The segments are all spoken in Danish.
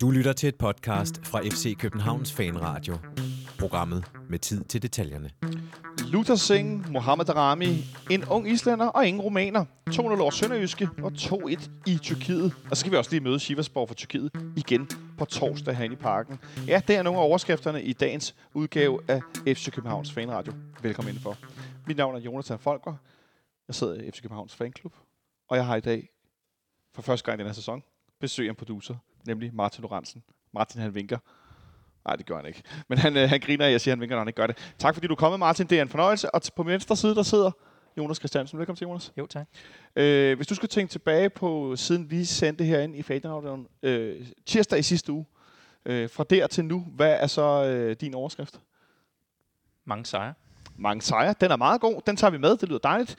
Du lytter til et podcast fra FC Københavns Fanradio. Programmet med tid til detaljerne. Luther Singh, Mohamed Darami, en ung islænder og ingen romaner. 200 over Sønderjyske og 2-1 i Tyrkiet. Og så skal vi også lige møde Sivasborg fra Tyrkiet igen på torsdag herinde i parken. Ja, det er nogle af overskrifterne i dagens udgave af FC Københavns Fanradio. Velkommen indenfor. Mit navn er Jonathan Folker. Jeg sidder i FC Københavns Fanklub. Og jeg har i dag, for første gang i den her sæson, besøg af en producer, nemlig Martin Lorentzen. Martin han vinker. Nej, det gør han ikke. Men han, øh, han griner, og jeg siger, at han vinker, når han ikke gør det. Tak fordi du er kommet, Martin. Det er en fornøjelse. Og på min venstre side, der sidder Jonas Christiansen. Velkommen til, Jonas. Jo, tak. Øh, hvis du skulle tænke tilbage på, siden vi sendte herinde i Fadenhavn, øh, tirsdag i sidste uge, øh, fra der til nu, hvad er så øh, din overskrift? Mange sejre. Mange sejre. Den er meget god. Den tager vi med. Det lyder dejligt.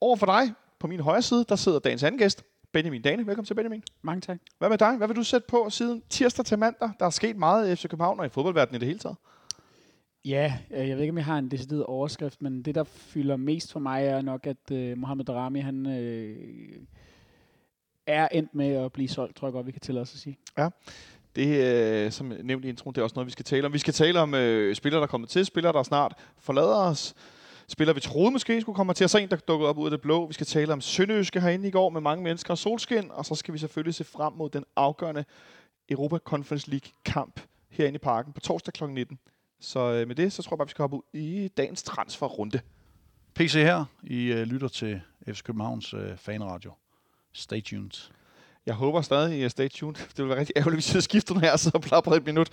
Over for dig, på min højre side, der sidder dagens anden gæst, Benjamin Dane. Velkommen til, Benjamin. Mange tak. Hvad med dig? Hvad vil du sætte på siden tirsdag til mandag? Der er sket meget i FC København og i fodboldverdenen i det hele taget. Ja, øh, jeg ved ikke, om jeg har en decideret overskrift, men det, der fylder mest for mig, er nok, at øh, Mohamed Darami, han øh, er endt med at blive solgt, tror jeg godt, vi kan tillade os at sige. Det, øh, som nævnt i introen, det er også noget, vi skal tale om. Vi skal tale om øh, spillere, der er kommet til, spillere, der snart forlader os, spillere, vi troede måske skulle komme til, og så en, der dukkede op ud af det blå. Vi skal tale om Sønderjyske herinde i går med mange mennesker og solskin, og så skal vi selvfølgelig se frem mod den afgørende Europa Conference League kamp herinde i parken på torsdag kl. 19. Så øh, med det, så tror jeg bare, vi skal hoppe ud i dagens transferrunde. PC her. I uh, lytter til FC Københavns uh, fanradio. Stay tuned. Jeg håber stadig, I er stay tuned. Det ville være rigtig ærgerligt, hvis jeg skiftede her, så plapper et minut.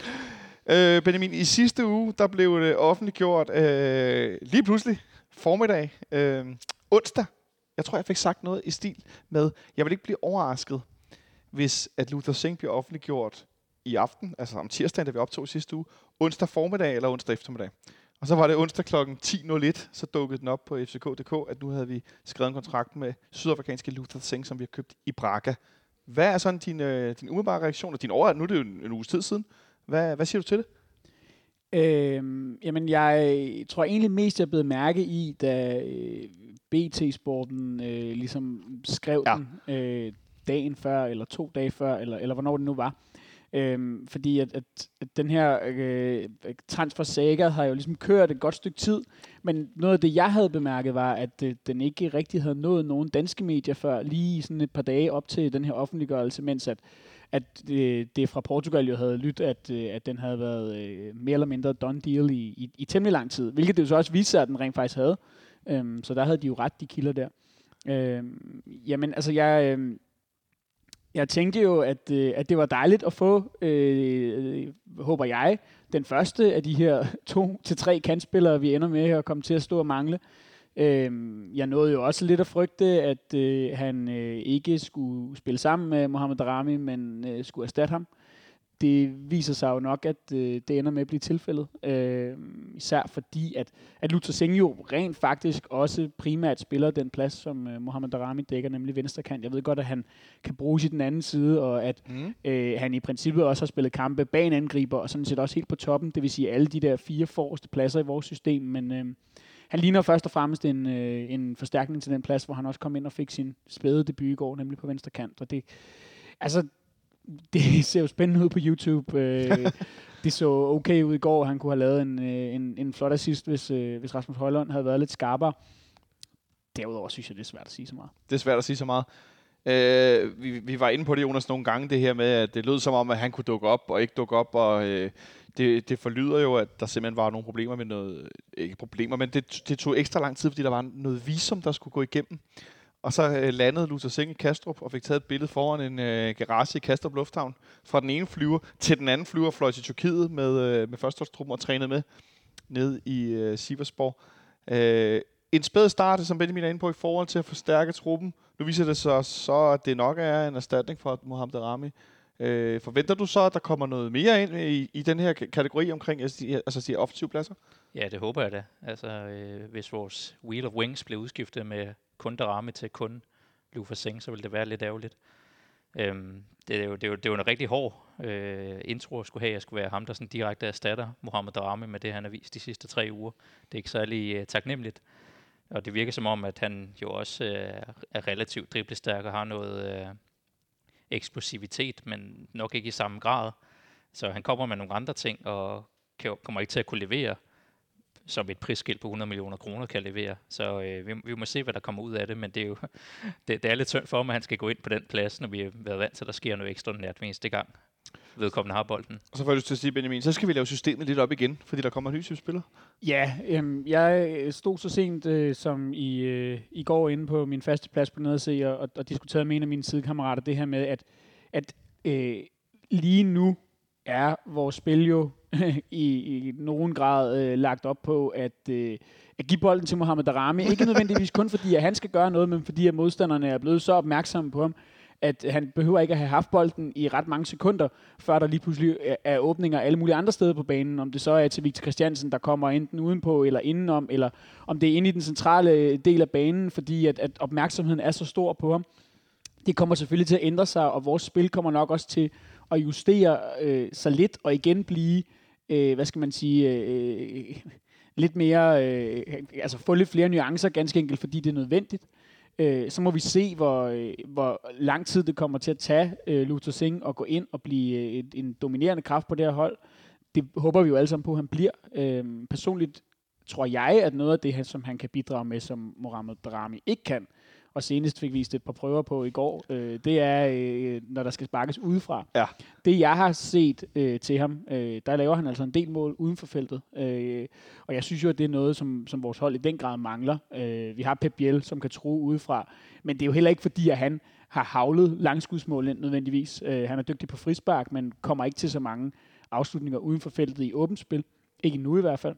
Øh, Benjamin, i sidste uge, der blev det offentliggjort øh, lige pludselig formiddag, øh, onsdag. Jeg tror, jeg fik sagt noget i stil med, jeg vil ikke blive overrasket, hvis at Luther Singh bliver offentliggjort i aften, altså om tirsdagen, da vi optog sidste uge, onsdag formiddag eller onsdag eftermiddag. Og så var det onsdag kl. 10.01, så dukkede den op på fck.dk, at nu havde vi skrevet en kontrakt med sydafrikanske Luther Singh, som vi har købt i Braga. Hvad er sådan din, øh, din umiddelbare reaktion? Og din over, nu er det jo en, en uges tid siden. Hvad, hvad siger du til det? Øhm, jamen, jeg tror egentlig mest, jeg blev mærke i, da øh, BT-sporten øh, ligesom skrev Ja. den øh, dagen før, eller to dage før, eller, eller hvornår det nu var. Øhm, fordi at, at, at den her øh, transfer saga har jo ligesom kørt et godt stykke tid, men noget af det, jeg havde bemærket, var, at øh, den ikke rigtig havde nået nogen danske medier før, lige sådan et par dage op til den her offentliggørelse, mens at, at øh, det fra Portugal jo havde lyttet, at, øh, at den havde været øh, mere eller mindre done deal i, i, i temmelig lang tid, hvilket det jo så også viste sig, at den rent faktisk havde. Øhm, så der havde de jo ret, de kilder der. Øhm, jamen, altså jeg... Øh, jeg tænkte jo, at, øh, at det var dejligt at få, øh, håber jeg, den første af de her to til tre kantspillere, vi ender med at komme til at stå og mangle. Øh, jeg nåede jo også lidt at frygte, at øh, han øh, ikke skulle spille sammen med Mohamed Darami, men øh, skulle erstatte ham. Det viser sig jo nok, at øh, det ender med at blive tilfældet. Øh, især fordi, at, at Luther Singh jo rent faktisk også primært spiller den plads, som øh, Mohamed Darami dækker, nemlig venstre kant. Jeg ved godt, at han kan bruges i den anden side, og at Mm. øh, han i princippet også har spillet kampe bag en angriber, og sådan set også helt på toppen, det vil sige alle de der fire forreste pladser i vores system, men øh, han ligner først og fremmest en, øh, en forstærkning til den plads, hvor han også kom ind og fik sin spæde debut i går, nemlig på venstre kant, og det, altså, det ser jo spændende ud på YouTube. Øh, det så okay ud i går, han kunne have lavet en, øh, en, en flot assist, hvis, øh, hvis Rasmus Højlund havde været lidt skarpere. Derudover synes jeg, det er svært at sige så meget. Det er svært at sige så meget. Øh, vi, vi var inde på det, Jonas, nogle gange, det her med, at det lød som om, at han kunne dukke op og ikke dukke op, og øh, det, det forlyder jo, at der simpelthen var nogle problemer med noget, ikke problemer, men det, det tog ekstra lang tid, fordi der var noget visum, der skulle gå igennem. Og så øh, landede Luther Singh i Kastrup og fik taget et billede foran en øh, garage i Kastrup Lufthavn. Fra den ene flyver til den anden flyver fløj til Tyrkiet med, øh, med førsteholdstruppen og trænede med ned i øh, Siversborg. Øh, en spæd start, som Benjamin er inde på, i forhold til at forstærke truppen. Nu viser det sig så, at det nok er en erstatning for Mohamed Rami. Øh, forventer du så, at der kommer noget mere ind i, i den her kategori omkring altså de, altså de offensive pladser? Ja, det håber jeg da. Altså, øh, hvis vores Wheel of Wings blev udskiftet med kun Darami til kun Lufa Singh, så ville det være lidt ærgerligt. Øhm, det, er jo, det, er jo, det er jo en rigtig hård øh, intro at skulle have. Jeg skulle være ham, der sådan direkte erstatter Mohamed Darami med det, han har vist de sidste tre uger. Det er ikke særlig øh, taknemmeligt. Og det virker som om, at han jo også øh, er relativt driblestærk og har noget, øh, eksplosivitet, men nok ikke i samme grad. Så han kommer med nogle andre ting, og kan, kommer ikke til at kunne levere, som et prisskilt på 100 millioner kroner kan levere. Så øh, vi, vi må se, hvad der kommer ud af det, men det er jo det, det er lidt tyndt for ham, at han skal gå ind på den plads, når vi har været vant til, at der sker noget ekstra nært hver eneste gang vedkommende har bolden. Og så får jeg lyst til at sige, Benjamin, så skal vi lave systemet lidt op igen, fordi der kommer en ny type spiller. Ja, øhm, jeg stod så sent øh, som i, øh, i går inde på min faste plads på nede og, og, og diskuterede med en af mine sidekammerater det her med, at, at øh, lige nu er vores spil jo i, i nogen grad øh, lagt op på at, øh, at give bolden til Mohamed Darami. Ikke nødvendigvis kun fordi, at han skal gøre noget, men fordi at modstanderne er blevet så opmærksomme på ham, at han behøver ikke at have haft bolden i ret mange sekunder, før der lige pludselig øh, er åbninger alle mulige andre steder på banen. Om det så er til Victor Christiansen, der kommer enten udenpå eller indenom, eller om det er inde i den centrale øh, del af banen, fordi at, at opmærksomheden er så stor på ham. Det kommer selvfølgelig til at ændre sig, og vores spil kommer nok også til at justere øh, sig lidt, og igen blive, øh, hvad skal man sige, øh, øh lidt mere, øh, altså få lidt flere nuancer, ganske enkelt, fordi det er nødvendigt. Øh, så må vi se, hvor, øh, hvor lang tid det kommer til at tage øh, Luther Singh at gå ind og blive øh, et, en dominerende kraft på det her hold. Det håber vi jo alle sammen på, at han bliver. Øh, personligt tror jeg, at noget af det, som han kan bidrage med, som Mohamed Drami ikke kan, og senest fik vist et par prøver på i går, øh, det er, øh, når der skal sparkes udefra. Ja. Det, jeg har set øh, til ham, øh, der laver han altså en del mål uden for feltet. Øh, og jeg synes jo, at det er noget, som, som vores hold i den grad mangler. Øh, vi har Pep Biel, som kan tro udefra, men det er jo heller ikke fordi, at han har havlet langskudsmål ind nødvendigvis. Øh, han er dygtig på frispark, men kommer ikke til så mange afslutninger uden for feltet i åbent spil. Ikke nu i hvert fald.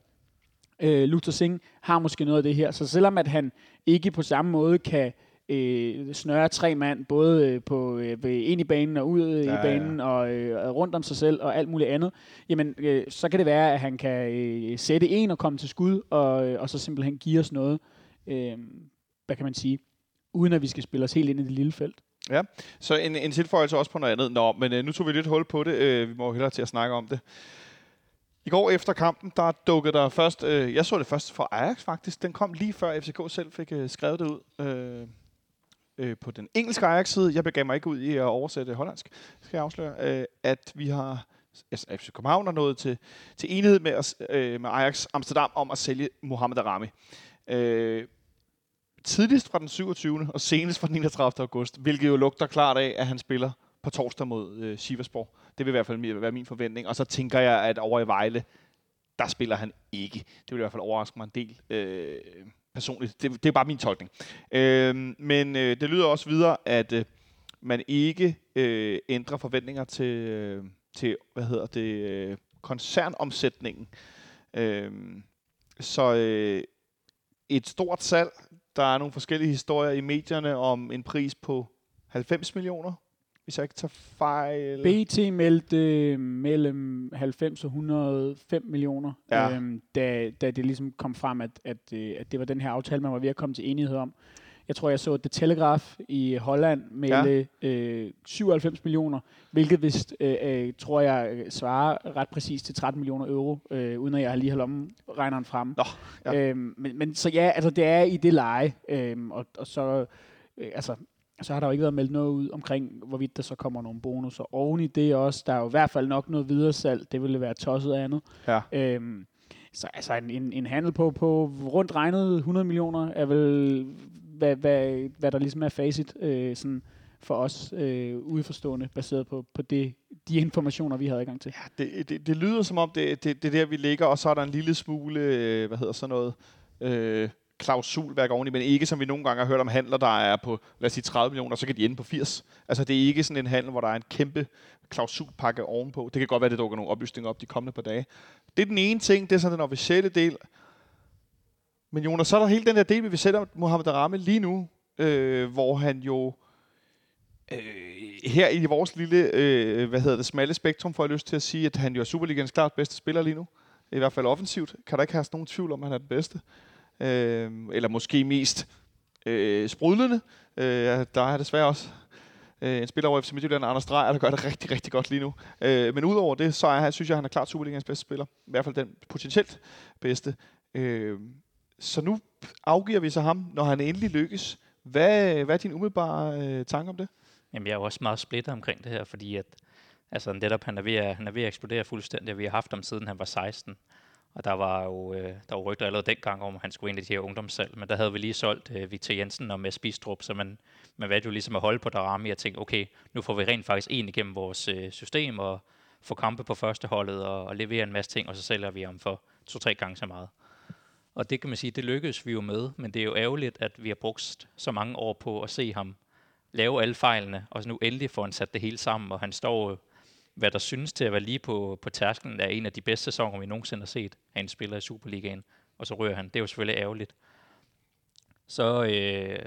Øh, Luther Singh har måske noget af det her, så selvom at han ikke på samme måde kan øh, snøre tre mand, både øh, på, øh, ind i banen og ud ja, i banen, ja. og øh, rundt om sig selv og alt muligt andet, jamen øh, så kan det være, at han kan øh, sætte en og komme til skud, og, øh, og så simpelthen give os noget, øh, hvad kan man sige, uden at vi skal spille os helt ind i det lille felt. Ja, så en, en tilføjelse også på noget andet. Nå, men øh, nu tog vi lidt hul på det. Øh, vi må hellere til at snakke om det. I går efter kampen, der dukkede der først, øh, jeg så det først for Ajax faktisk, den kom lige før FCK selv fik øh, skrevet det ud. Øh, øh, på den engelske Ajax-side. Jeg begav mig ikke ud i at oversætte hollandsk, skal jeg afsløre, øh, at vi har altså FC København er nået til, til enighed med, os, øh, med Ajax Amsterdam om at sælge Mohamed Arami. Øh, tidligst fra den 27. og senest fra den 31. august, hvilket jo lugter klart af, at han spiller på torsdag mod øh, Siversborg. Det vil i hvert fald være min forventning. Og så tænker jeg, at over i Vejle, der spiller han ikke. Det vil i hvert fald overraske mig en del. Øh, personligt. Det, det er bare min tolkning. Øh, men øh, det lyder også videre, at øh, man ikke øh, ændrer forventninger til, øh, til hvad hedder det, øh, koncernomsætningen. Øh, så øh, et stort salg. Der er nogle forskellige historier i medierne om en pris på 90 millioner hvis jeg ikke tager fejl. BT meldte mellem 90 og 105 millioner, ja. øhm, da, da det ligesom kom frem, at, at, øh, at det var den her aftale, man var ved at komme til enighed om. Jeg tror, jeg så The Telegraph i Holland med ja. øh, 97 millioner, hvilket vist, øh, øh, tror jeg, svarer ret præcis til 13 millioner euro, øh, uden at jeg har lige holdt regneren frem. Nå, ja. øhm, men, men så ja, altså det er i det leje, øhm, og, og så, øh, altså så har der jo ikke været meldt noget ud omkring, hvorvidt der så kommer nogle bonusser oven i det også. Der er jo i hvert fald nok noget videre salg. Det ville være tosset andet. Ja. Øhm, så altså en, en, en handel på, på rundt regnet 100 millioner er vel, hvad, hvad, hvad der ligesom er facit øh, sådan for os øh, udforstående, baseret på, på det, de informationer, vi havde adgang til. Ja, det, det, det lyder som om, det, det, det er der, vi ligger, og så er der en lille smule, øh, hvad hedder sådan noget, øh, klausulværk oveni, men ikke som vi nogle gange har hørt om handler, der er på, lad os sige 30 millioner, så kan de ende på 80. Altså det er ikke sådan en handel, hvor der er en kæmpe klausulpakke ovenpå. Det kan godt være, det dukker nogle oplysninger op de kommende par dage. Det er den ene ting, det er sådan den officielle del. Men Jonas, så er der hele den der del, vi vil sætte om Mohamed Arame lige nu, øh, hvor han jo øh, her i vores lille, øh, hvad hedder det, smalle spektrum, får jeg lyst til at sige, at han jo er Superligans klart bedste spiller lige nu. I hvert fald offensivt. Kan der ikke have nogen tvivl om, at han er den bedste øh, eller måske mest øh, sprudlende. Øh, der er desværre også øh, en spiller over FC Midtjylland, Anders Dreyer, der gør det rigtig, rigtig godt lige nu. Øh, men udover det, så er, synes jeg, han er klart Superligaens bedste spiller. I hvert fald den potentielt bedste. Øh, så nu afgiver vi så ham, når han endelig lykkes. Hvad, hvad er din umiddelbare øh, tanke om det? Jamen, jeg er jo også meget splittet omkring det her, fordi at, altså netop han er ved at, han er ved at eksplodere fuldstændig, vi har haft ham siden han var 16. Og der var jo øh, der var rygter allerede dengang om, at han skulle ind i de her ungdomssalg, men der havde vi lige solgt øh, Victor Jensen og Mads Bistrup, så man, man valgte jo ligesom at holde på Darami og tænke, okay, nu får vi rent faktisk en igennem vores øh, system og få kampe på første holdet og, og levere en masse ting, og så sælger vi ham for to-tre gange så meget. Og det kan man sige, det lykkedes vi jo med, men det er jo ærgerligt, at vi har brugt så mange år på at se ham lave alle fejlene, og så nu endelig får han sat det hele sammen, og han står hvad der synes til at være lige på, på tærskelen af en af de bedste sæsoner, vi nogensinde har set af en spiller i Superligaen, og så rører han. Det er jo selvfølgelig ærgerligt. Så, øh,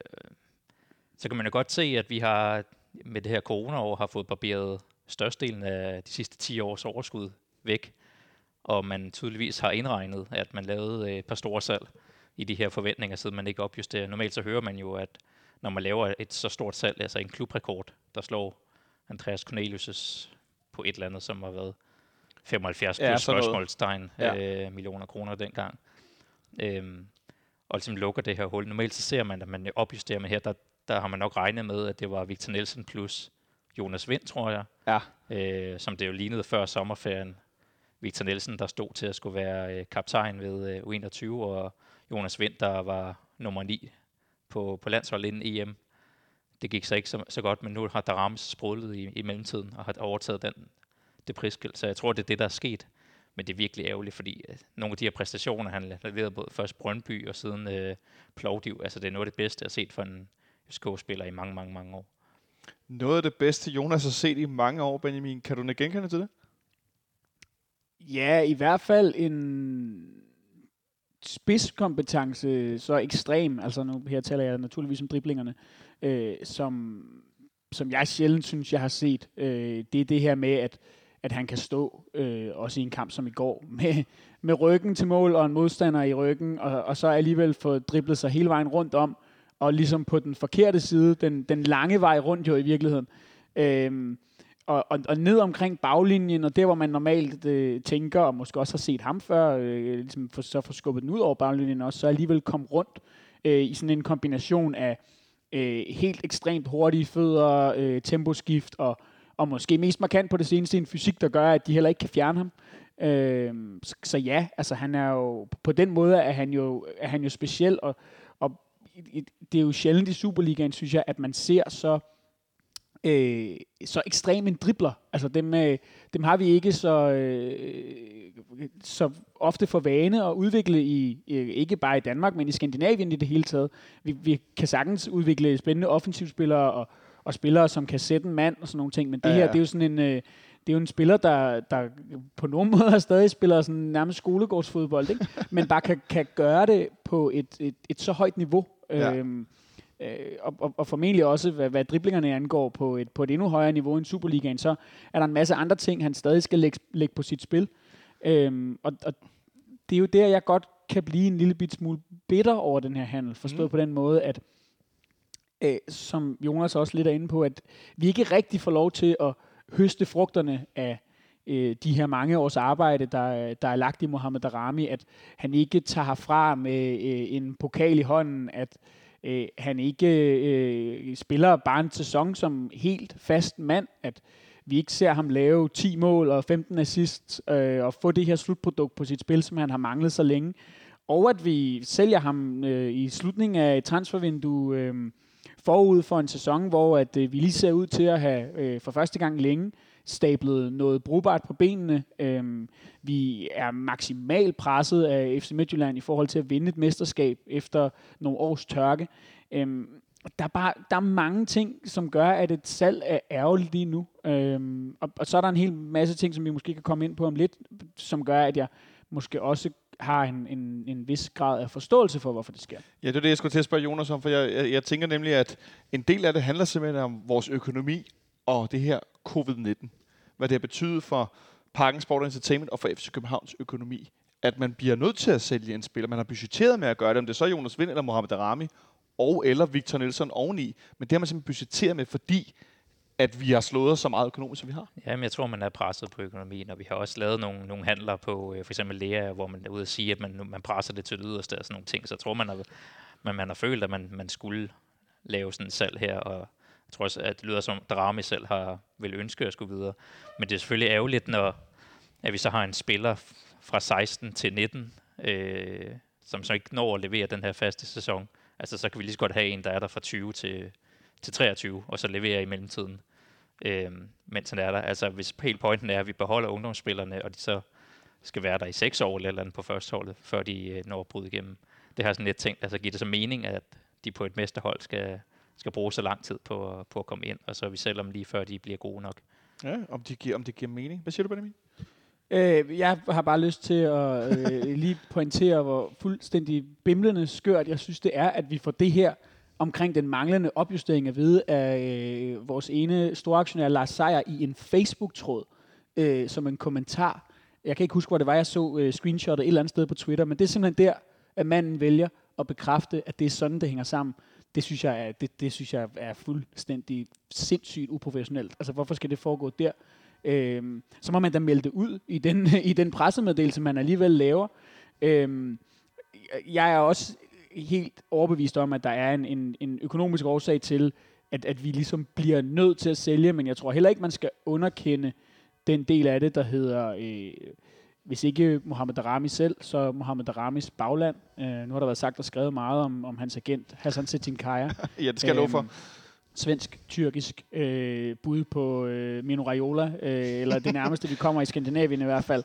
så kan man jo godt se, at vi har med det her corona-år har fået barberet størstedelen af de sidste 10 års overskud væk, og man tydeligvis har indregnet, at man lavede øh, et par store salg i de her forventninger, siden man ikke opjusterer. Normalt så hører man jo, at når man laver et så stort salg, altså en klubrekord, der slår Andreas Cornelius' på et eller andet, som har været 75 ja, plus spørgsmålstegn ja. øh, millioner kroner dengang. Øhm, og ligesom lukker det her hul. Normalt så ser man, at man opjusterer, men her der, der har man nok regnet med, at det var Victor Nielsen plus Jonas Vind, tror jeg. Ja. Øh, som det jo lignede før sommerferien. Victor Nielsen, der stod til at skulle være øh, kaptajn ved øh, U21, og Jonas Vind, der var nummer 9 på, på landsholdet inden EM det gik så ikke så, så godt, men nu har Darams sprudlet i, i mellemtiden og har overtaget den, det prisskilt. Så jeg tror, det er det, der er sket. Men det er virkelig ærgerligt, fordi øh, nogle af de her præstationer, han leverede både først Brøndby og siden øh, Plovdiv, altså det er noget af det bedste, jeg har set for en FSK-spiller i mange, mange, mange år. Noget af det bedste, Jonas har set i mange år, Benjamin. Kan du genkende til det? Ja, i hvert fald en spidskompetence så ekstrem, altså nu her taler jeg naturligvis om driblingerne, øh, som, som jeg sjældent synes, jeg har set. Øh, det er det her med, at, at han kan stå, øh, også i en kamp som i går, med, med ryggen til mål og en modstander i ryggen, og, og så alligevel få driblet sig hele vejen rundt om, og ligesom på den forkerte side, den, den lange vej rundt jo i virkeligheden. Øh, og, og, og ned omkring baglinjen, og der hvor man normalt øh, tænker, og måske også har set ham før, øh, ligesom for, så få skubbet den ud over baglinjen også, så alligevel kom rundt øh, i sådan en kombination af øh, helt ekstremt hurtige fødder, øh, temposkift, og, og måske mest markant på det seneste en fysik, der gør, at de heller ikke kan fjerne ham. Øh, så, så ja, altså han er jo, på den måde er han jo, er han jo speciel, og, og det er jo sjældent i Superligaen, synes jeg, at man ser så øh, så ekstrem en dribler. Altså dem, øh, dem har vi ikke så, øh, så ofte for vane at udvikle i, øh, ikke bare i Danmark, men i Skandinavien i det hele taget. Vi, vi kan sagtens udvikle spændende offensivspillere og, og spillere, som kan sætte en mand og sådan nogle ting, men det ja, her, det er jo sådan en... Øh, det er jo en spiller, der, der på nogen måde stadig spiller sådan nærmest skolegårdsfodbold, ikke? men bare kan, kan gøre det på et, et, et så højt niveau. Ja. Øhm, øh, og, og, og formentlig også, hvad, hvad driblingerne angår, på et, på et endnu højere niveau end Superligaen, så er der en masse andre ting, han stadig skal lægge, lægge på sit spil. Øhm, og, og det er jo der, jeg godt kan blive en lille bit smule bitter over den her handel, forstået mm. på den måde, at øh, som Jonas også lidt er inde på, at vi ikke rigtig får lov til at høste frugterne af øh, de her mange års arbejde, der, der er lagt i Mohamed Darami, at han ikke tager herfra med øh, en pokal i hånden, at øh, Øh, han ikke øh, spiller bare en sæson som helt fast mand, at vi ikke ser ham lave 10 mål og 15 assists øh, og få det her slutprodukt på sit spil, som han har manglet så længe. Og at vi sælger ham øh, i slutningen af transfervinduet øh, forud for en sæson, hvor at øh, vi lige ser ud til at have øh, for første gang længe stablet noget brugbart på benene. Øhm, vi er maksimalt presset af FC Midtjylland i forhold til at vinde et mesterskab efter nogle års tørke. Øhm, der er, bare, der er mange ting, som gør, at et salg er ærgerligt lige nu. Øhm, og, og så er der en hel masse ting, som vi måske kan komme ind på om lidt, som gør, at jeg måske også har en, en, en vis grad af forståelse for, hvorfor det sker. Ja, det er det, jeg skulle til at spørge Jonas om, for jeg, jeg, jeg tænker nemlig, at en del af det handler simpelthen om vores økonomi og det her covid-19 hvad det har betydet for Parken Sport Entertainment og for FC Københavns økonomi, at man bliver nødt til at sælge en spiller. Man har budgetteret med at gøre det, om det er så Jonas Vind eller Mohamed Arami, og eller Victor Nielsen oveni. Men det har man simpelthen budgetteret med, fordi at vi har slået os så meget økonomisk, som vi har. Jamen, jeg tror, man er presset på økonomien, og vi har også lavet nogle, nogle handler på øh, for eksempel Lea, hvor man er ude at sige, at man, man presser det til det yderste og sådan nogle ting. Så jeg tror, man har, man, man har følt, at man, man skulle lave sådan en salg her, og jeg tror også, at det lyder som, Drami selv har vil ønske at skulle videre. Men det er selvfølgelig ærgerligt, når at vi så har en spiller fra 16 til 19, øh, som så ikke når at levere den her faste sæson. Altså, så kan vi lige så godt have en, der er der fra 20 til, til 23, og så levere i mellemtiden, øh, mens han er der. Altså, hvis helt pointen er, at vi beholder ungdomsspillerne, og de så skal være der i 6 år eller, eller andet på førsteholdet, før de øh, når at bryde igennem. Det har sådan lidt tænkt, altså giver det så mening, at de på et mesterhold skal, skal bruge så lang tid på, på at komme ind, og så er vi selv om lige før de bliver gode nok. Ja, om, de giver, om det giver mening. Hvad siger du, Benjamin? Øh, jeg har bare lyst til at øh, lige pointere, hvor fuldstændig bimlende skørt jeg synes, det er, at vi får det her omkring den manglende opjustering af ved af øh, vores ene storaktionær Lars Seier i en Facebook-tråd øh, som en kommentar. Jeg kan ikke huske, hvor det var, jeg så øh, screenshotet et eller andet sted på Twitter, men det er simpelthen der, at manden vælger at bekræfte, at det er sådan, det hænger sammen. Det synes jeg er, det, det synes jeg er fuldstændig sindssygt uprofessionelt. Altså, hvorfor skal det foregå der? Øhm, så må man da melde det ud i den, i den pressemeddelelse, man alligevel laver. Øhm, jeg er også helt overbevist om, at der er en, en, en økonomisk årsag til, at, at vi ligesom bliver nødt til at sælge, men jeg tror heller ikke, man skal underkende den del af det, der hedder, øh, hvis ikke Mohamed Darami selv, så Mohamed Daramis bagland. Øh, nu har der været sagt og skrevet meget om, om hans agent, Hassan Kaya. ja, det skal jeg love for. Øhm, svensk-tyrkisk øh, bud på øh, Mino Raiola, øh, eller det nærmeste, vi kommer i Skandinavien i hvert fald.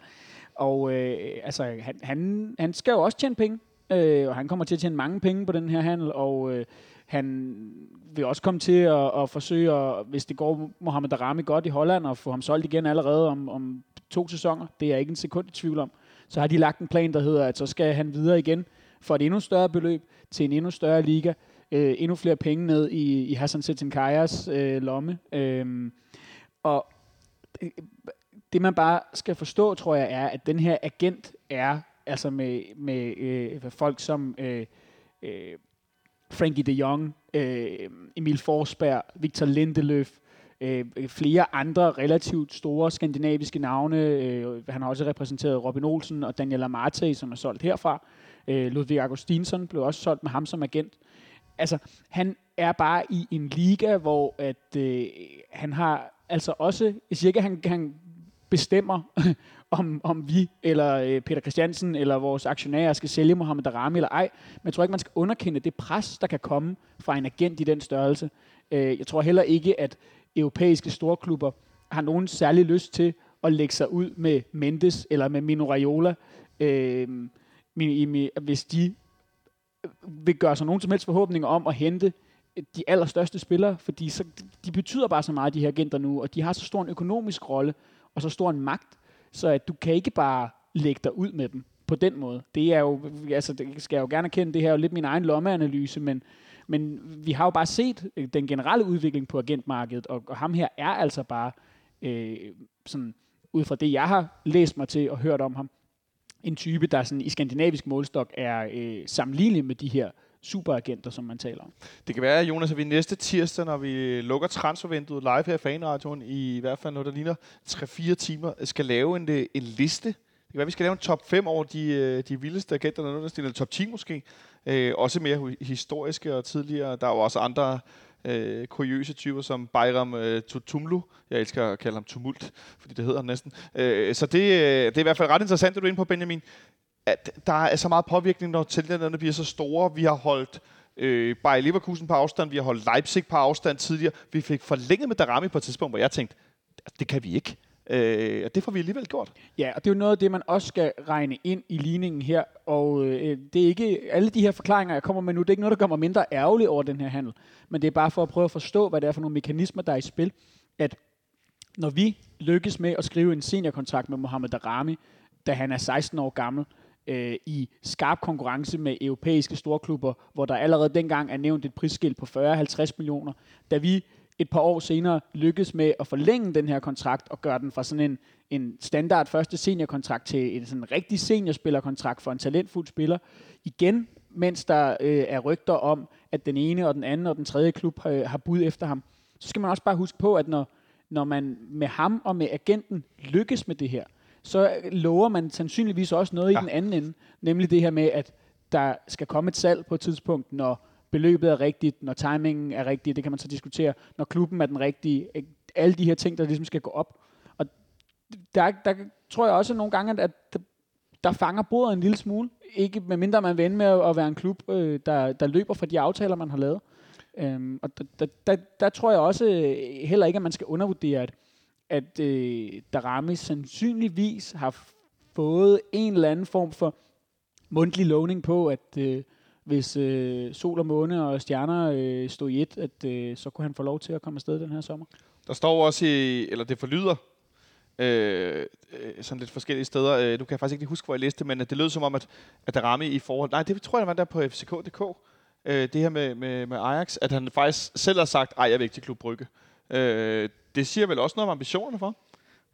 Og øh, altså, han, han, han skal jo også tjene penge, øh, og han kommer til at tjene mange penge på den her handel, og øh, han vil også komme til at, at forsøge, at, hvis det går Mohamed Darami godt i Holland, og få ham solgt igen allerede om, om to sæsoner. Det er jeg ikke en sekund i tvivl om. Så har de lagt en plan, der hedder, at så skal han videre igen for et endnu større beløb til en endnu større liga øh, endnu flere penge ned i, i Hassan Setinkajas øh, lomme. Øh, og det man bare skal forstå, tror jeg, er, at den her agent er altså med, med øh, folk som øh, øh, Frankie de Jong, øh, Emil Forsberg, Victor Lindeløf, øh, flere andre relativt store skandinaviske navne. Øh, han har også repræsenteret Robin Olsen og Daniel Amarte, som er solgt herfra. Øh, Ludvig Augustinsson blev også solgt med ham som agent altså, han er bare i en liga, hvor at, øh, han har altså også, jeg siger ikke, at han, han bestemmer, om, om vi eller øh, Peter Christiansen eller vores aktionærer skal sælge Mohamed Darami eller ej. Men jeg tror ikke, man skal underkende det pres, der kan komme fra en agent i den størrelse. Øh, jeg tror heller ikke, at europæiske storklubber har nogen særlig lyst til at lægge sig ud med Mendes eller med Mino Raiola, øh, hvis de øh, vil gøre sig nogen som helst forhåbninger om at hente øh, de allerstørste spillere, fordi så, de betyder bare så meget, de her agenter nu, og de har så stor en økonomisk rolle, og så stor en magt, så at du kan ikke bare lægge dig ud med dem på den måde. Det er jo, altså det skal jeg jo gerne erkende, det her er jo lidt min egen lommeanalyse, men, men vi har jo bare set øh, den generelle udvikling på agentmarkedet, og, og ham her er altså bare øh, sådan, ud fra det, jeg har læst mig til og hørt om ham, en type, der sådan i skandinavisk målstok er øh, sammenlignelig med de her superagenter, som man taler om. Det kan være, Jonas, at vi næste tirsdag, når vi lukker transfervinduet live her i Fanradioen, i, i hvert fald noget, der ligner 3-4 timer, skal lave en, øh, en liste. Det kan være, vi skal lave en top 5 over de, øh, de vildeste agenter, der er eller top 10 måske. Øh, også mere historiske og tidligere. Der er jo også andre øh, kuriøse typer som Bayram øh, Tutumlu. Jeg elsker at kalde ham Tumult, fordi det hedder han næsten. Øh, så det, øh, det er i hvert fald ret interessant, at du er inde på, Benjamin. At der er så meget påvirkning, når tillænderne bliver så store. Vi har holdt øh, Bayer Leverkusen på afstand, vi har holdt Leipzig på afstand tidligere. Vi fik forlænget med Darami på et tidspunkt, hvor jeg tænkte, det kan vi ikke. Øh, og det får vi alligevel gjort. Ja, og det er jo noget af det, man også skal regne ind i ligningen her. Og øh, det er ikke alle de her forklaringer, jeg kommer med nu, det er ikke noget, der kommer mindre ærgerlig over den her handel. Men det er bare for at prøve at forstå, hvad det er for nogle mekanismer, der er i spil. At når vi lykkes med at skrive en seniorkontrakt med Mohamed Darami, da han er 16 år gammel, øh, Øh, i skarp konkurrence med europæiske storklubber, hvor der allerede dengang er nævnt et prisskilt på 40-50 millioner. Da vi et par år senere lykkes med at forlænge den her kontrakt og gøre den fra sådan en, en standard første seniorkontrakt til en sådan rigtig seniorspillerkontrakt for en talentfuld spiller. Igen, mens der øh, er rygter om, at den ene og den anden og den tredje klub øh, har bud efter ham, så skal man også bare huske på, at når, når man med ham og med agenten lykkes med det her, så lover man sandsynligvis også noget ja. i den anden ende, nemlig det her med, at der skal komme et salg på et tidspunkt, når beløbet er rigtigt, når timingen er rigtig, det kan man så diskutere, når klubben er den rigtige, alle de her ting, der ligesom skal gå op. Og der, der tror jeg også nogle gange, at der, fanger bordet en lille smule. Ikke med mindre man vil med at være en klub, øh, der, der løber fra de aftaler, man har lavet. Øhm, og der, der, der, der tror jeg også heller ikke, at man skal undervurdere, at, at øh, Darami sandsynligvis har fået en eller anden form for mundtlig lovning på, at øh, hvis øh, sol og måne og stjerner øh, stod i et, at øh, så kunne han få lov til at komme afsted den her sommer. Der står også i, eller det forlyder, øh, øh sådan lidt forskellige steder. Øh, du kan jeg faktisk ikke lige huske, hvor jeg læste men øh, det lød som om, at, at Darami i forhold... Nej, det tror jeg, var der på FCK.dk. Øh, det her med, med, med Ajax, at han faktisk selv har sagt, ej, jeg vil ikke til Klub Brygge. Øh, det siger vel også noget om ambitionerne for?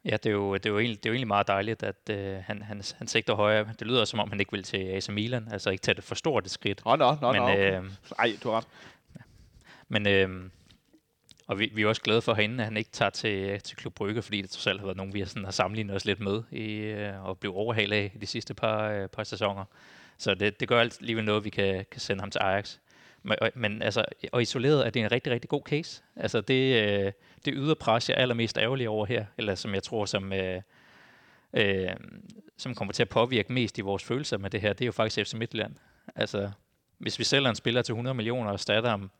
Ja, det er jo, det er jo, egentlig, det er jo egentlig meget dejligt, at øh, han, han, han sigter højere. Det lyder som om, han ikke vil til AC Milan, altså ikke tage det for stort et skridt. Nå, nå, nå, men, nå. Okay. Øh, Ej, du har ret. Men, øh, og vi, vi er også glade for herinde, at han ikke tager til, til Klub Brygge, fordi det trods alt har været nogen, vi har, sådan, har sammenlignet os lidt med i, øh, og blev overhalet af de sidste par, øh, par sæsoner. Så det, det gør alligevel noget, vi kan, kan sende ham til Ajax. Men, og, men altså, og isoleret er det en rigtig, rigtig god case. Altså det, øh, det ydre pres, jeg er allermest ærgerlig over her, eller som jeg tror, som, øh, øh, som kommer til at påvirke mest i vores følelser med det her, det er jo faktisk FC Midtjylland. Altså, hvis vi sælger en spiller til 100 millioner og starter ham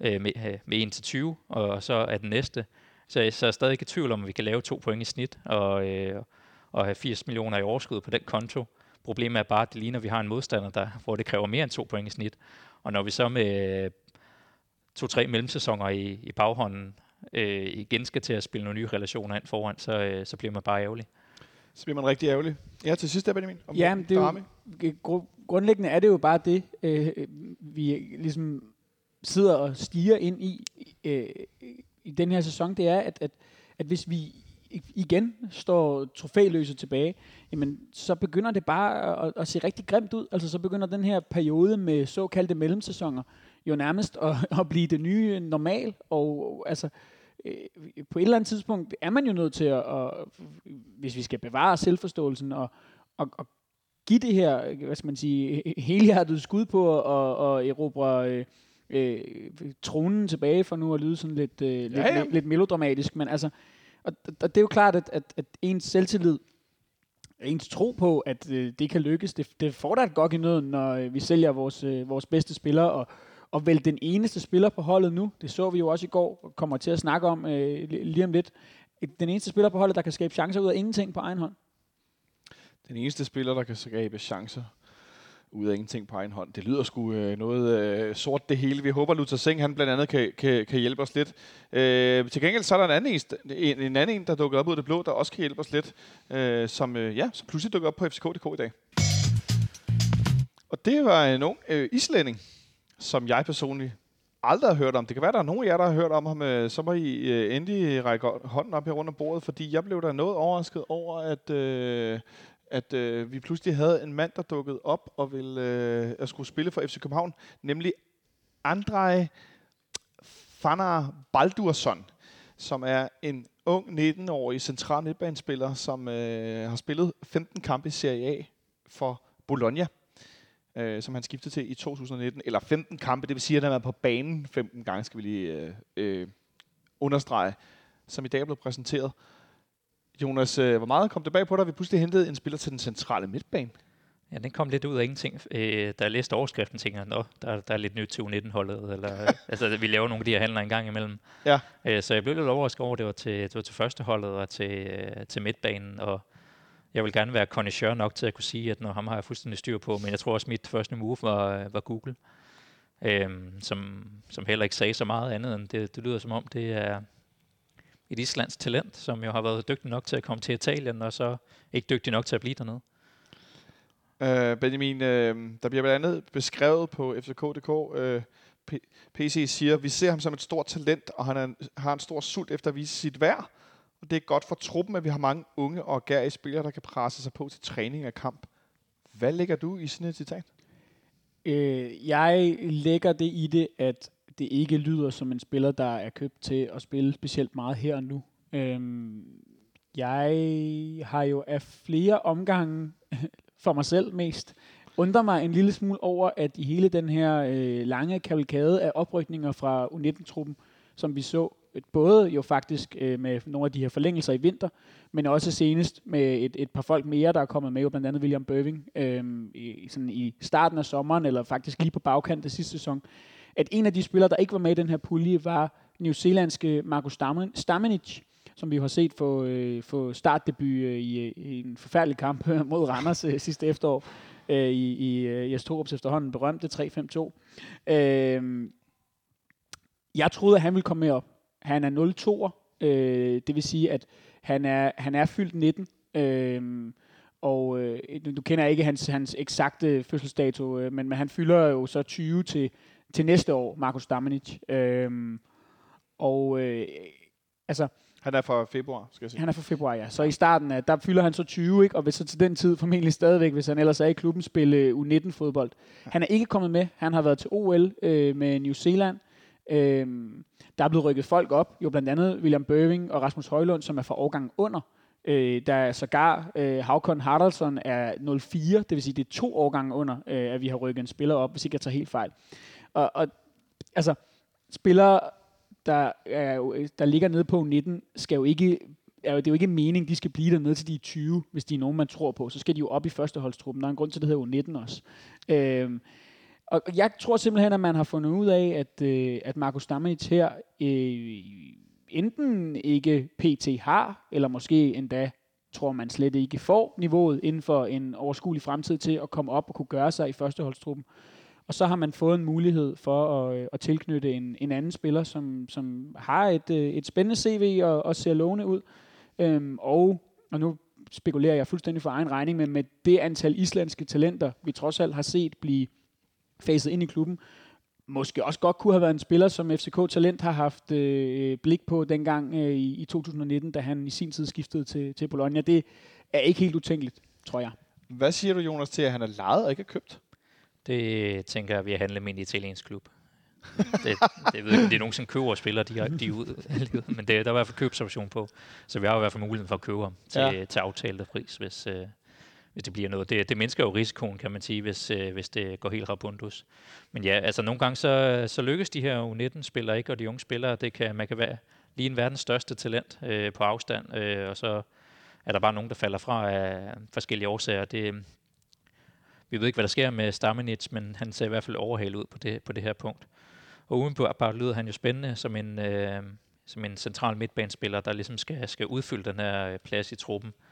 øh, med, øh, med 1 til 20, og så er den næste, så, så er jeg stadig ikke i tvivl om, at vi kan lave to point i snit, og, øh, og have 80 millioner i overskud på den konto. Problemet er bare, at det ligner, at vi har en modstander, der, hvor det kræver mere end to point i snit. Og når vi så med to-tre mellemsæsoner i, i baghånden øh, igen skal til at spille nogle nye relationer ind foran, så, øh, så bliver man bare ærgerlig. Så bliver man rigtig ærgerlig. Ja, til sidst, der, Benjamin. Om ja, det er jo, gru- grundlæggende er det jo bare det, øh, vi ligesom sidder og stiger ind i øh, i den her sæson, det er, at, at, at hvis vi igen står trofæløse tilbage, jamen så begynder det bare at, at se rigtig grimt ud. Altså så begynder den her periode med såkaldte mellemsæsoner jo nærmest at, at blive det nye normal, og altså øh, på et eller andet tidspunkt er man jo nødt til at, at hvis vi skal bevare selvforståelsen og, og, og give det her, hvad skal man sige, helhjertet skud på at, at erobre øh, øh, tronen tilbage for nu at lyde sådan lidt, øh, lidt, ja, ja. lidt, lidt melodramatisk, men altså, og, og det er jo klart, at, at, at ens selvtillid, ens tro på, at øh, det kan lykkes, det, det får da et godt i nøden, når øh, vi sælger vores, øh, vores bedste spillere, og, og vel den eneste spiller på holdet nu, det så vi jo også i går, og kommer til at snakke om øh, lige om lidt, den eneste spiller på holdet, der kan skabe chancer ud af ingenting på egen hånd. Den eneste spiller, der kan skabe chancer ud af ingenting på egen hånd. Det lyder sgu øh, noget øh, sort det hele. Vi håber, Luther Singh han blandt andet kan, kan, kan hjælpe os lidt. Øh, til gengæld så er der en anden en, en, anden en, der dukker op ud af det blå, der også kan hjælpe os lidt, øh, som, øh, ja, som pludselig dukker op på FCK.dk i dag. Og det var en ung øh, islænding, som jeg personligt aldrig har hørt om. Det kan være, der er nogen af jer, der har hørt om ham. Øh, så må I øh, endelig række hånden op her rundt om bordet, fordi jeg blev da noget overrasket over, at, øh, at øh, vi pludselig havde en mand, der dukkede op og ville øh, at skulle spille for FC København, nemlig Andrej Fanar Baldursson, som er en ung 19-årig central midtbanespiller, som øh, har spillet 15 kampe i Serie A for Bologna, øh, som han skiftede til i 2019. Eller 15 kampe, det vil sige, at han har været på banen 15 gange, skal vi lige øh, øh, understrege, som i dag er blevet præsenteret. Jonas, øh, hvor meget kom det bag på dig, at vi pludselig hentede en spiller til den centrale midtbane? Ja, den kom lidt ud af ingenting. Øh, da jeg læste overskriften, tænkte jeg, Nå, der, der er lidt nyt til U19-holdet. Eller, altså, vi laver nogle af de her handler en gang imellem. Ja. Øh, så jeg blev lidt overrasket over, at det var til, det var til første holdet og til, øh, til midtbanen. Og jeg vil gerne være connoisseur nok til at kunne sige, at når ham har jeg fuldstændig styr på. Men jeg tror også, at mit første move var, øh, var Google. øhm, som, som heller ikke sagde så meget andet end det, det lyder som om, det er, et islandsk talent, som jo har været dygtig nok til at komme til Italien, og så ikke dygtig nok til at blive dernede. Uh, Benjamin, uh, der bliver blandt andet beskrevet på FCK.dk, uh, PC siger, vi ser ham som et stort talent, og han er, har en stor sult efter at vise sit værd. Og det er godt for truppen, at vi har mange unge og gærige spillere, der kan presse sig på til træning og kamp. Hvad lægger du i sådan et citat? Øh, jeg lægger det i det, at det ikke lyder som en spiller, der er købt til at spille specielt meget her og nu. Øhm, jeg har jo af flere omgange, for mig selv mest, undrer mig en lille smule over, at i hele den her øh, lange kavalkade af oprykninger fra U19-truppen, som vi så, både jo faktisk øh, med nogle af de her forlængelser i vinter, men også senest med et, et par folk mere, der er kommet med, jo blandt andet William Bøving, øh, i, sådan i starten af sommeren, eller faktisk lige på bagkant af sidste sæson, at en af de spillere, der ikke var med i den her pulje, var New Zealandske Markus Stamenic, som vi har set få, øh, få startdebut øh, i, øh, i en forfærdelig kamp mod Randers øh, sidste efterår øh, i, i øh, Jes Torups efterhånden berømte 3-5-2. Øh, jeg troede, at han ville komme med op. Han er 0-2'er, øh, det vil sige, at han er, han er fyldt 19. Øh, og øh, du kender ikke hans, hans eksakte fødselsdato, øh, men, men han fylder jo så 20 til, til næste år, Markus Damanic. Øh, og øh, altså, han er fra februar, skal jeg sige. Han er fra februar, ja. Så i starten, af, der fylder han så 20, ikke? og vil så til den tid formentlig stadigvæk, hvis han ellers er i klubben, spille U19-fodbold. Han er ikke kommet med. Han har været til OL øh, med New Zealand. Øh, der er blevet rykket folk op, jo blandt andet William Bøving og Rasmus Højlund, som er fra årgang under. Øh, der er sågar øh, Havkon Haraldsson er 04, det vil sige, det er to årgange under, øh, at vi har rykket en spiller op, hvis ikke jeg tager helt fejl. Og, og altså, spillere der, er jo, der ligger nede på 19, skal jo ikke er jo, det er jo ikke meningen, de skal blive dernede til de 20, hvis de er nogen, man tror på. Så skal de jo op i førsteholdstruppen. Der er en grund til, at det hedder jo 19 også. Øhm, og jeg tror simpelthen, at man har fundet ud af, at, øh, at Markus Stammenitz her øh, enten ikke PT har, eller måske endda tror man slet ikke får niveauet inden for en overskuelig fremtid til at komme op og kunne gøre sig i førsteholdstruppen. Og så har man fået en mulighed for at, øh, at tilknytte en, en anden spiller, som, som har et, øh, et spændende CV og, og ser lovende ud. Øhm, og, og nu spekulerer jeg fuldstændig for egen regning, men med det antal islandske talenter, vi trods alt har set blive faset ind i klubben, måske også godt kunne have været en spiller, som FCK Talent har haft øh, blik på dengang øh, i, i 2019, da han i sin tid skiftede til, til Bologna. Det er ikke helt utænkeligt, tror jeg. Hvad siger du, Jonas, til at han er lejet og ikke er købt? Det tænker jeg, vi har handlet med en italiensk klub. det, det, ved ikke, det er nogen, som køber spillere de, de er ud, men det, der er i hvert fald købsoption på. Så vi har i hvert fald muligheden for at købe ham til, ja. til aftalt pris, hvis, øh, hvis det bliver noget. Det, det mindsker jo risikoen, kan man sige, hvis, øh, hvis det går helt rabundus. Men ja, altså nogle gange så, så lykkes de her U19-spillere ikke, og de unge spillere, det kan, man kan være lige en verdens største talent øh, på afstand, øh, og så er der bare nogen, der falder fra af forskellige årsager. Det, vi ved ikke, hvad der sker med Stamenic, men han ser i hvert fald overhalet ud på det, på det her punkt. Og udenbart lyder han jo spændende som en, øh, som en central midtbanespiller, der ligesom skal, skal udfylde den her øh, plads i truppen. Øh,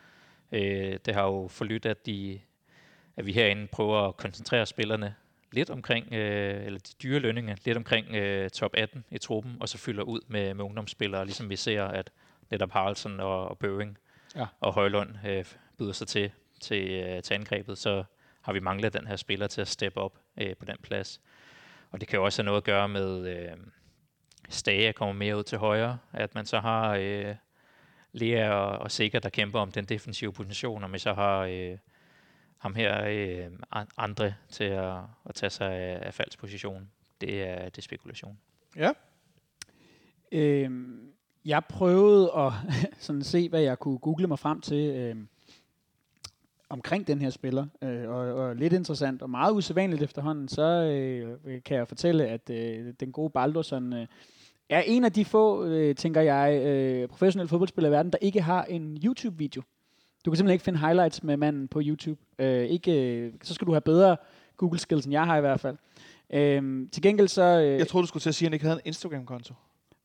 det har jo forlydt, at, de, at vi herinde prøver at koncentrere spillerne lidt omkring, øh, eller de dyre lønninger, lidt omkring øh, top 18 i truppen, og så fylder ud med, med ungdomsspillere, ligesom vi ser, at netop Haraldsen og, og Bøving ja. og Højlund øh, byder sig til, til, øh, til angrebet. Så har vi manglet den her spiller til at steppe op øh, på den plads. Og det kan jo også have noget at gøre med øh, Stage kommer mere ud til højre, at man så har øh, Lea og, og Sikker, der kæmper om den defensive position, og man så har øh, ham her øh, andre til at, at tage sig af, af faldsposition. Det er, det er spekulation. Ja. Øhm, jeg prøvede at sådan se, hvad jeg kunne google mig frem til. Øhm, omkring den her spiller. Øh, og, og lidt interessant og meget usædvanligt efterhånden, så øh, kan jeg fortælle, at øh, den gode Baldursson øh, er en af de få, øh, tænker jeg, øh, professionelle fodboldspillere i verden, der ikke har en YouTube-video. Du kan simpelthen ikke finde highlights med manden på YouTube. Øh, ikke, øh, så skal du have bedre Google-skills, end jeg har i hvert fald. Øh, til gengæld så... Øh, jeg troede, du skulle til at sige, at han ikke havde en Instagram-konto.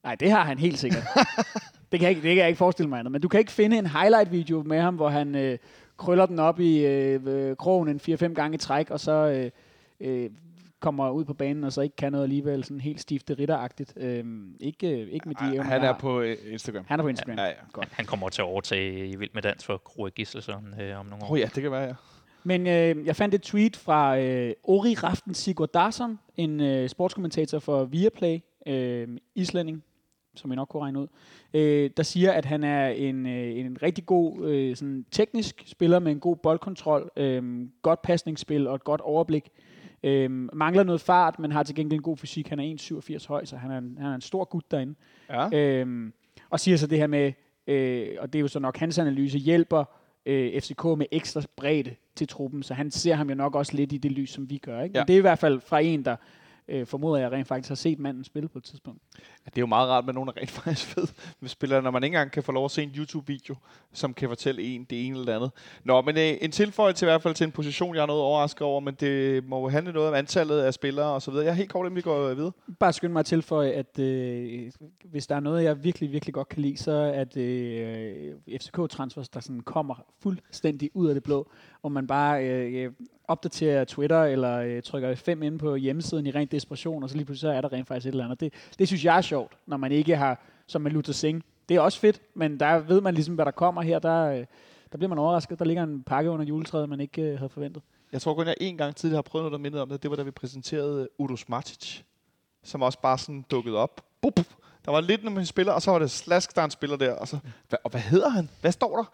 Nej, det har han helt sikkert. det, kan jeg ikke, det kan jeg ikke forestille mig andet. Men du kan ikke finde en highlight-video med ham, hvor han... Øh, krøller den op i øh, krogen en 4-5 gange i træk, og så øh, øh, kommer ud på banen, og så ikke kan noget alligevel, sådan helt stifte ritteragtigt. Øh, ikke, øh, ikke med de evner, Han er på øh, Instagram. Han er på Instagram. Ja, ja, ja. Godt. Han kommer til at overtage i Vild med Dans for Kroe Gisselsson øh, om nogle år. Oh ja, det kan være, ja. Men øh, jeg fandt et tweet fra øh, Ori Raften Sigurdarsson, en øh, sportskommentator for Viaplay, øh, islænding, som jeg nok kunne regne ud, øh, der siger, at han er en, øh, en rigtig god øh, sådan teknisk spiller med en god boldkontrol, øh, godt pasningsspil og et godt overblik. Øh, mangler noget fart, men har til gengæld en god fysik. Han er 1,87 høj, så han er en, han er en stor gut derinde. Ja. Øh, og siger så det her med, øh, og det er jo så nok hans analyse, hjælper øh, FCK med ekstra bredde til truppen, så han ser ham jo nok også lidt i det lys, som vi gør. Ikke? Ja. Men det er i hvert fald fra en, der øh, formoder jeg rent faktisk har set manden spille på et tidspunkt. Ja, det er jo meget rart med nogen, der rent faktisk ved med spillere, når man ikke engang kan få lov at se en YouTube-video, som kan fortælle en det ene eller andet. Nå, men øh, en tilføjelse i hvert fald til en position, jeg er noget overrasket over, men det må jo handle noget om antallet af spillere og så videre. Jeg er helt kort, inden vi går videre. Bare skynd mig at tilføje, at øh, hvis der er noget, jeg virkelig, virkelig godt kan lide, så er at øh, FCK-transfers, der sådan kommer fuldstændig ud af det blå, og man bare øh, opdaterer Twitter eller øh, trykker fem ind på hjemmesiden i ren desperation, og så lige pludselig så er der rent faktisk et eller andet. Det, det synes jeg er sjovt, når man ikke har, som med Luther Singh. Det er også fedt, men der ved man ligesom, hvad der kommer her. Der, øh, der bliver man overrasket. Der ligger en pakke under juletræet, man ikke øh, havde forventet. Jeg tror kun, jeg en gang tidligere har prøvet noget, der mindede om det. Det var, da vi præsenterede Udos Matic, som også bare sådan dukkede op. Bup. Der var lidt, når man spiller, og så var det Slask, der er en spiller der. Og, så, hvad, og hvad hedder han? Hvad står der?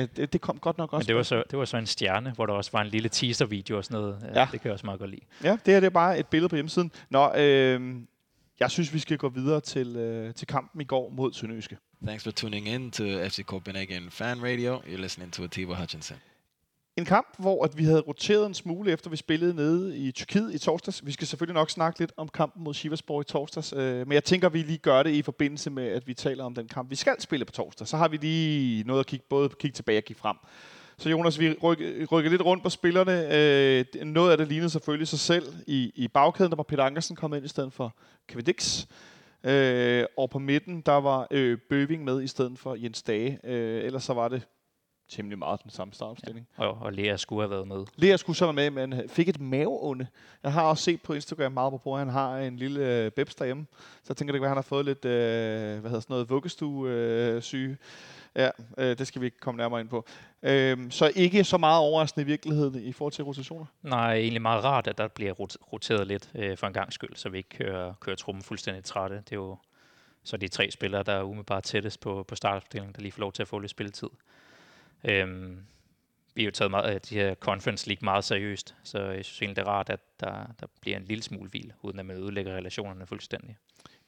Øh, det, det kom godt nok også. Men det var, så, det var så en stjerne, hvor der også var en lille teaser-video og sådan noget. Ja. Ja. Det kan jeg også meget godt lide. Ja, det her det er bare et billede på hjemmesiden. Nå, øh, jeg synes, vi skal gå videre til, øh, til kampen i går mod Sønderjyske. Thanks for tuning in to FC Copenhagen Fan Radio. You're listening to Atiba Hutchinson. En kamp, hvor at vi havde roteret en smule, efter vi spillede nede i Tyrkiet i torsdags. Vi skal selvfølgelig nok snakke lidt om kampen mod Sivasspor i torsdags, øh, men jeg tænker, at vi lige gør det i forbindelse med, at vi taler om den kamp, vi skal spille på torsdag. Så har vi lige noget at kigge, både kigge tilbage og kigge frem. Så Jonas, vi rykker, rykker lidt rundt på spillerne. Øh, noget af det lignede selvfølgelig sig selv i, i bagkæden. Der var Peter Ankersen kommet ind i stedet for Kevin Dix. Øh, og på midten, der var øh, Bøving med i stedet for Jens Dage. Øh, ellers så var det temmelig meget den samme startopstilling. Og, og Lea skulle have været med. Lea skulle så være med, men fik et maveonde. Jeg har også set på Instagram meget på, at han har en lille øh, bebs derhjemme. Så jeg tænker, det kan være, at han har fået lidt, øh, hvad hedder sådan noget, vuggestue øh, syge. Ja, øh, det skal vi ikke komme nærmere ind på. Øhm, så ikke så meget overraskende i virkeligheden i forhold til rotationer. Nej, egentlig meget rart, at der bliver rot- roteret lidt øh, for en gang skyld, så vi ikke kører, kører trummen fuldstændig trætte. Det er jo så de tre spillere, der er umiddelbart tættest på, på startopstillingen, der lige får lov til at få lidt spilletid. Øhm, vi har jo taget meget, af de her Conference League meget seriøst, så jeg synes egentlig, det er rart, at der, der bliver en lille smule hvil, uden at man ødelægger relationerne fuldstændig.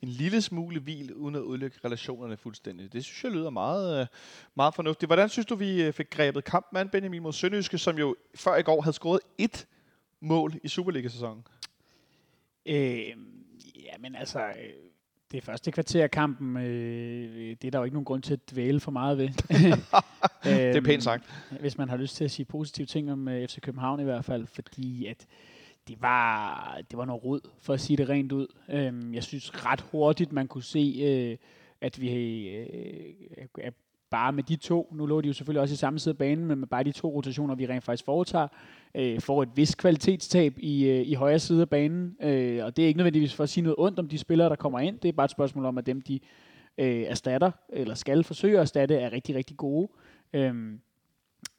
En lille smule hvil, uden at udlægge relationerne fuldstændig. Det synes jeg lyder meget, øh, meget fornuftigt. Hvordan synes du, vi øh, fik grebet kampen an, Benjamin, mod Sønderjyske, som jo før i går havde scoret ét mål i Superliga-sæsonen? Øh, ja, men altså, øh, det første kvarter af kampen, øh, det er der jo ikke nogen grund til at dvæle for meget ved. Det er pænt sagt. Hvis man har lyst til at sige positive ting om øh, FC København i hvert fald, fordi at det var, det var noget rod, for at sige det rent ud. Øhm, jeg synes ret hurtigt, man kunne se, øh, at vi øh, bare med de to, nu lå de jo selvfølgelig også i samme side af banen, men med bare de to rotationer, vi rent faktisk foretager, øh, får et vist kvalitetstab i, øh, i højre side af banen. Øh, og det er ikke nødvendigvis for at sige noget ondt om de spillere, der kommer ind. Det er bare et spørgsmål om, at dem, de øh, erstatter, eller skal forsøge at erstatte, er rigtig, rigtig gode. Øh,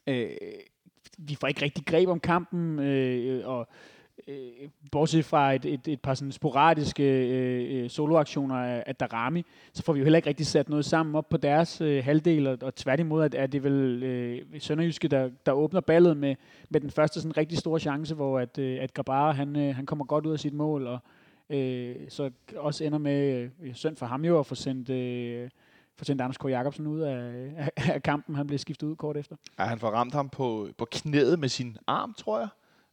øh, vi får ikke rigtig greb om kampen, øh, og øh, bortset fra et, et, et par sådan sporadiske øh, øh, soloaktioner af, af Darami, så får vi jo heller ikke rigtig sat noget sammen op på deres øh, halvdel, og, og tværtimod at, er det vel øh, Sønderjyske, der, der åbner ballet med, med den første sådan rigtig store chance, hvor at, øh, at Grabara, han, øh, han kommer godt ud af sit mål, og øh, så også ender med øh, synd for ham jo at få sendt, øh, for sendt Anders K. Jacobsen ud af, af, af kampen. Han blev skiftet ud kort efter. Ja, han får ramt ham på, på knæet med sin arm, tror jeg.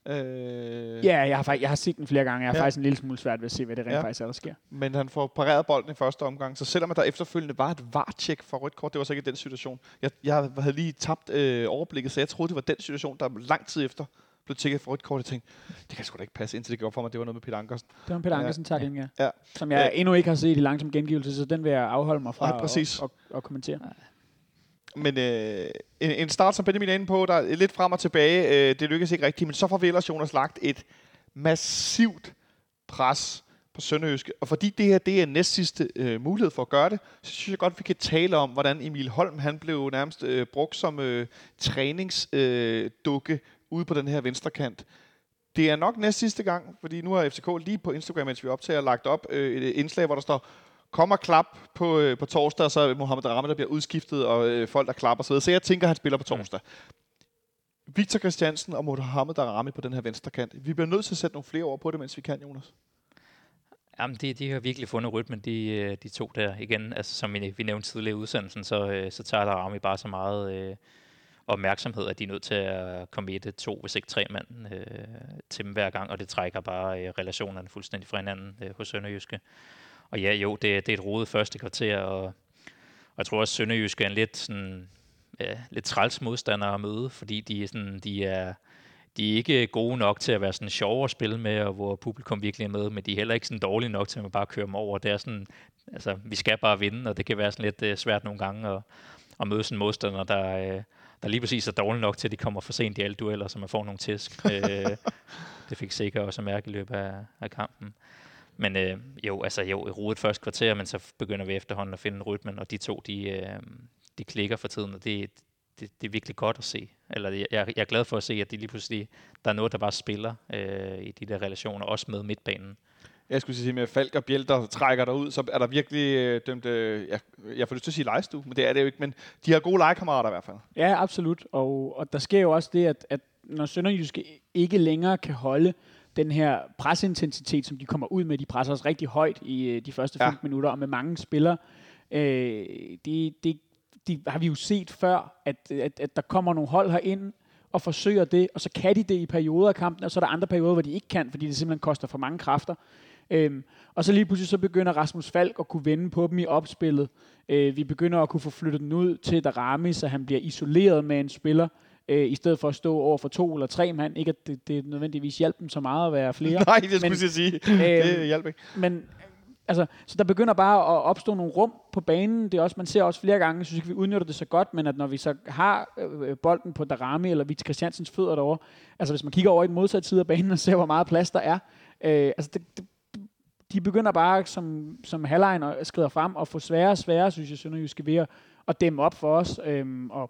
Øh, Ja, jeg har, faktisk, jeg har set den flere gange. Jeg har Ja. ja. faktisk en lille smule svært ved at se, hvad det rent Ja. ja. faktisk er, der sker. Men han får pareret bolden i første omgang, så selvom der efterfølgende var et var-tjek for rødt kort, det var så ikke den situation. Jeg, jeg havde lige tabt øh, overblikket, så jeg troede, det var den situation, der lang tid efter blev tjekket for rødt kort. Jeg tænkte, det kan sgu da ikke passe, indtil det går for mig, det var noget med Peter Ankersen. Det var Peter Ja. Ankersen tackling, ja. Ja. Som jeg Ja. ja. endnu ikke har set i langsom gengivelse, så den vil jeg afholde mig fra Nej, præcis. At, at, at, kommentere. Men øh, en, en start, som Benjamin er inde på, der er lidt frem og tilbage, øh, det lykkedes ikke rigtigt, men så får vi ellers Jonas lagt et massivt pres på Sønderjyske. Og fordi det her det er næst sidste øh, mulighed for at gøre det, så synes jeg godt, vi kan tale om, hvordan Emil Holm han blev nærmest øh, brugt som øh, træningsdukke øh, dukke ude på den her venstre kant. Det er nok næst sidste gang, fordi nu har FCK lige på Instagram, mens vi optager, lagt op øh, et indslag, hvor der står, kom og klap på, øh, på torsdag, og så er Mohamed Rahman, der bliver udskiftet, og øh, folk, der klapper osv. Så jeg tænker, at han spiller på torsdag. Victor Christiansen og Mohamed Darami på den her venstre kant. Vi bliver nødt til at sætte nogle flere ord på det, mens vi kan, Jonas. Jamen, de, de har virkelig fundet rytmen, de, øh, de to der. Igen, altså, som vi, vi nævnte tidligere i udsendelsen, så, øh, så tager der Rami bare så meget øh, opmærksomhed, at de er nødt til at komme et, to, hvis ikke tre mand øh, til dem hver gang, og det trækker bare øh, relationerne fuldstændig fra hinanden øh, hos Sønderjyske. Og ja, jo, det, det er et rodet første kvarter, og, og jeg tror også, Sønderjyske er en lidt, sådan, ja, lidt træls modstander at møde, fordi de, er sådan, de er de er ikke gode nok til at være sådan sjove at spille med, og hvor publikum virkelig er med, men de er heller ikke sådan dårlige nok til at man bare køre dem over. Det er sådan, altså, vi skal bare vinde, og det kan være sådan lidt uh, svært nogle gange at, at møde sådan modstander, der, uh, der lige præcis er dårlig nok til, at de kommer for sent i alle dueller, så man får nogle tæsk. uh, det fik sikkert også mærke i løbet af, af kampen. Men øh, jo, altså jo, i rodet første kvarter, men så begynder vi efterhånden at finde rytmen, og de to, de, øh, de klikker for tiden, og det, det, det er virkelig godt at se. Eller jeg, jeg er glad for at se, at de lige pludselig, der er noget, der bare spiller øh, i de der relationer, også med midtbanen. Jeg skulle sige med Falk og Bjæl, der trækker dig ud, så er der virkelig øh, dømt, øh, jeg, jeg får lyst til at sige lejestue, men det er det jo ikke, men de har gode legekammerater i hvert fald. Ja, absolut. Og, og der sker jo også det, at, at når Sønderjyske ikke længere kan holde den her presintensitet, som de kommer ud med, de presser os rigtig højt i øh, de første 15 ja. minutter, og med mange spillere, øh, det, det de har vi jo set før, at, at, at der kommer nogle hold herind og forsøger det, og så kan de det i perioder af kampen, og så er der andre perioder, hvor de ikke kan, fordi det simpelthen koster for mange kræfter. Øhm, og så lige pludselig så begynder Rasmus Falk at kunne vende på dem i opspillet. Øh, vi begynder at kunne få flyttet den ud til Darami, så han bliver isoleret med en spiller, øh, i stedet for at stå over for to eller tre mand. Ikke at det, det nødvendigvis hjælper dem så meget at være flere. Nej, det skulle men, jeg sige. Øh, det hjælper ikke. Men altså, så der begynder bare at opstå nogle rum på banen. Det er også, man ser også flere gange, jeg synes ikke, vi udnytter det så godt, men at når vi så har øh, bolden på Darami eller Vits Christiansens fødder derovre, altså hvis man kigger over i den modsatte side af banen og ser, hvor meget plads der er, øh, altså det, det, de begynder bare som, som halvlejen og skrider frem og få sværere og sværere, synes jeg, Sønderjyske ved at, at dæmme op for os. Øh, og,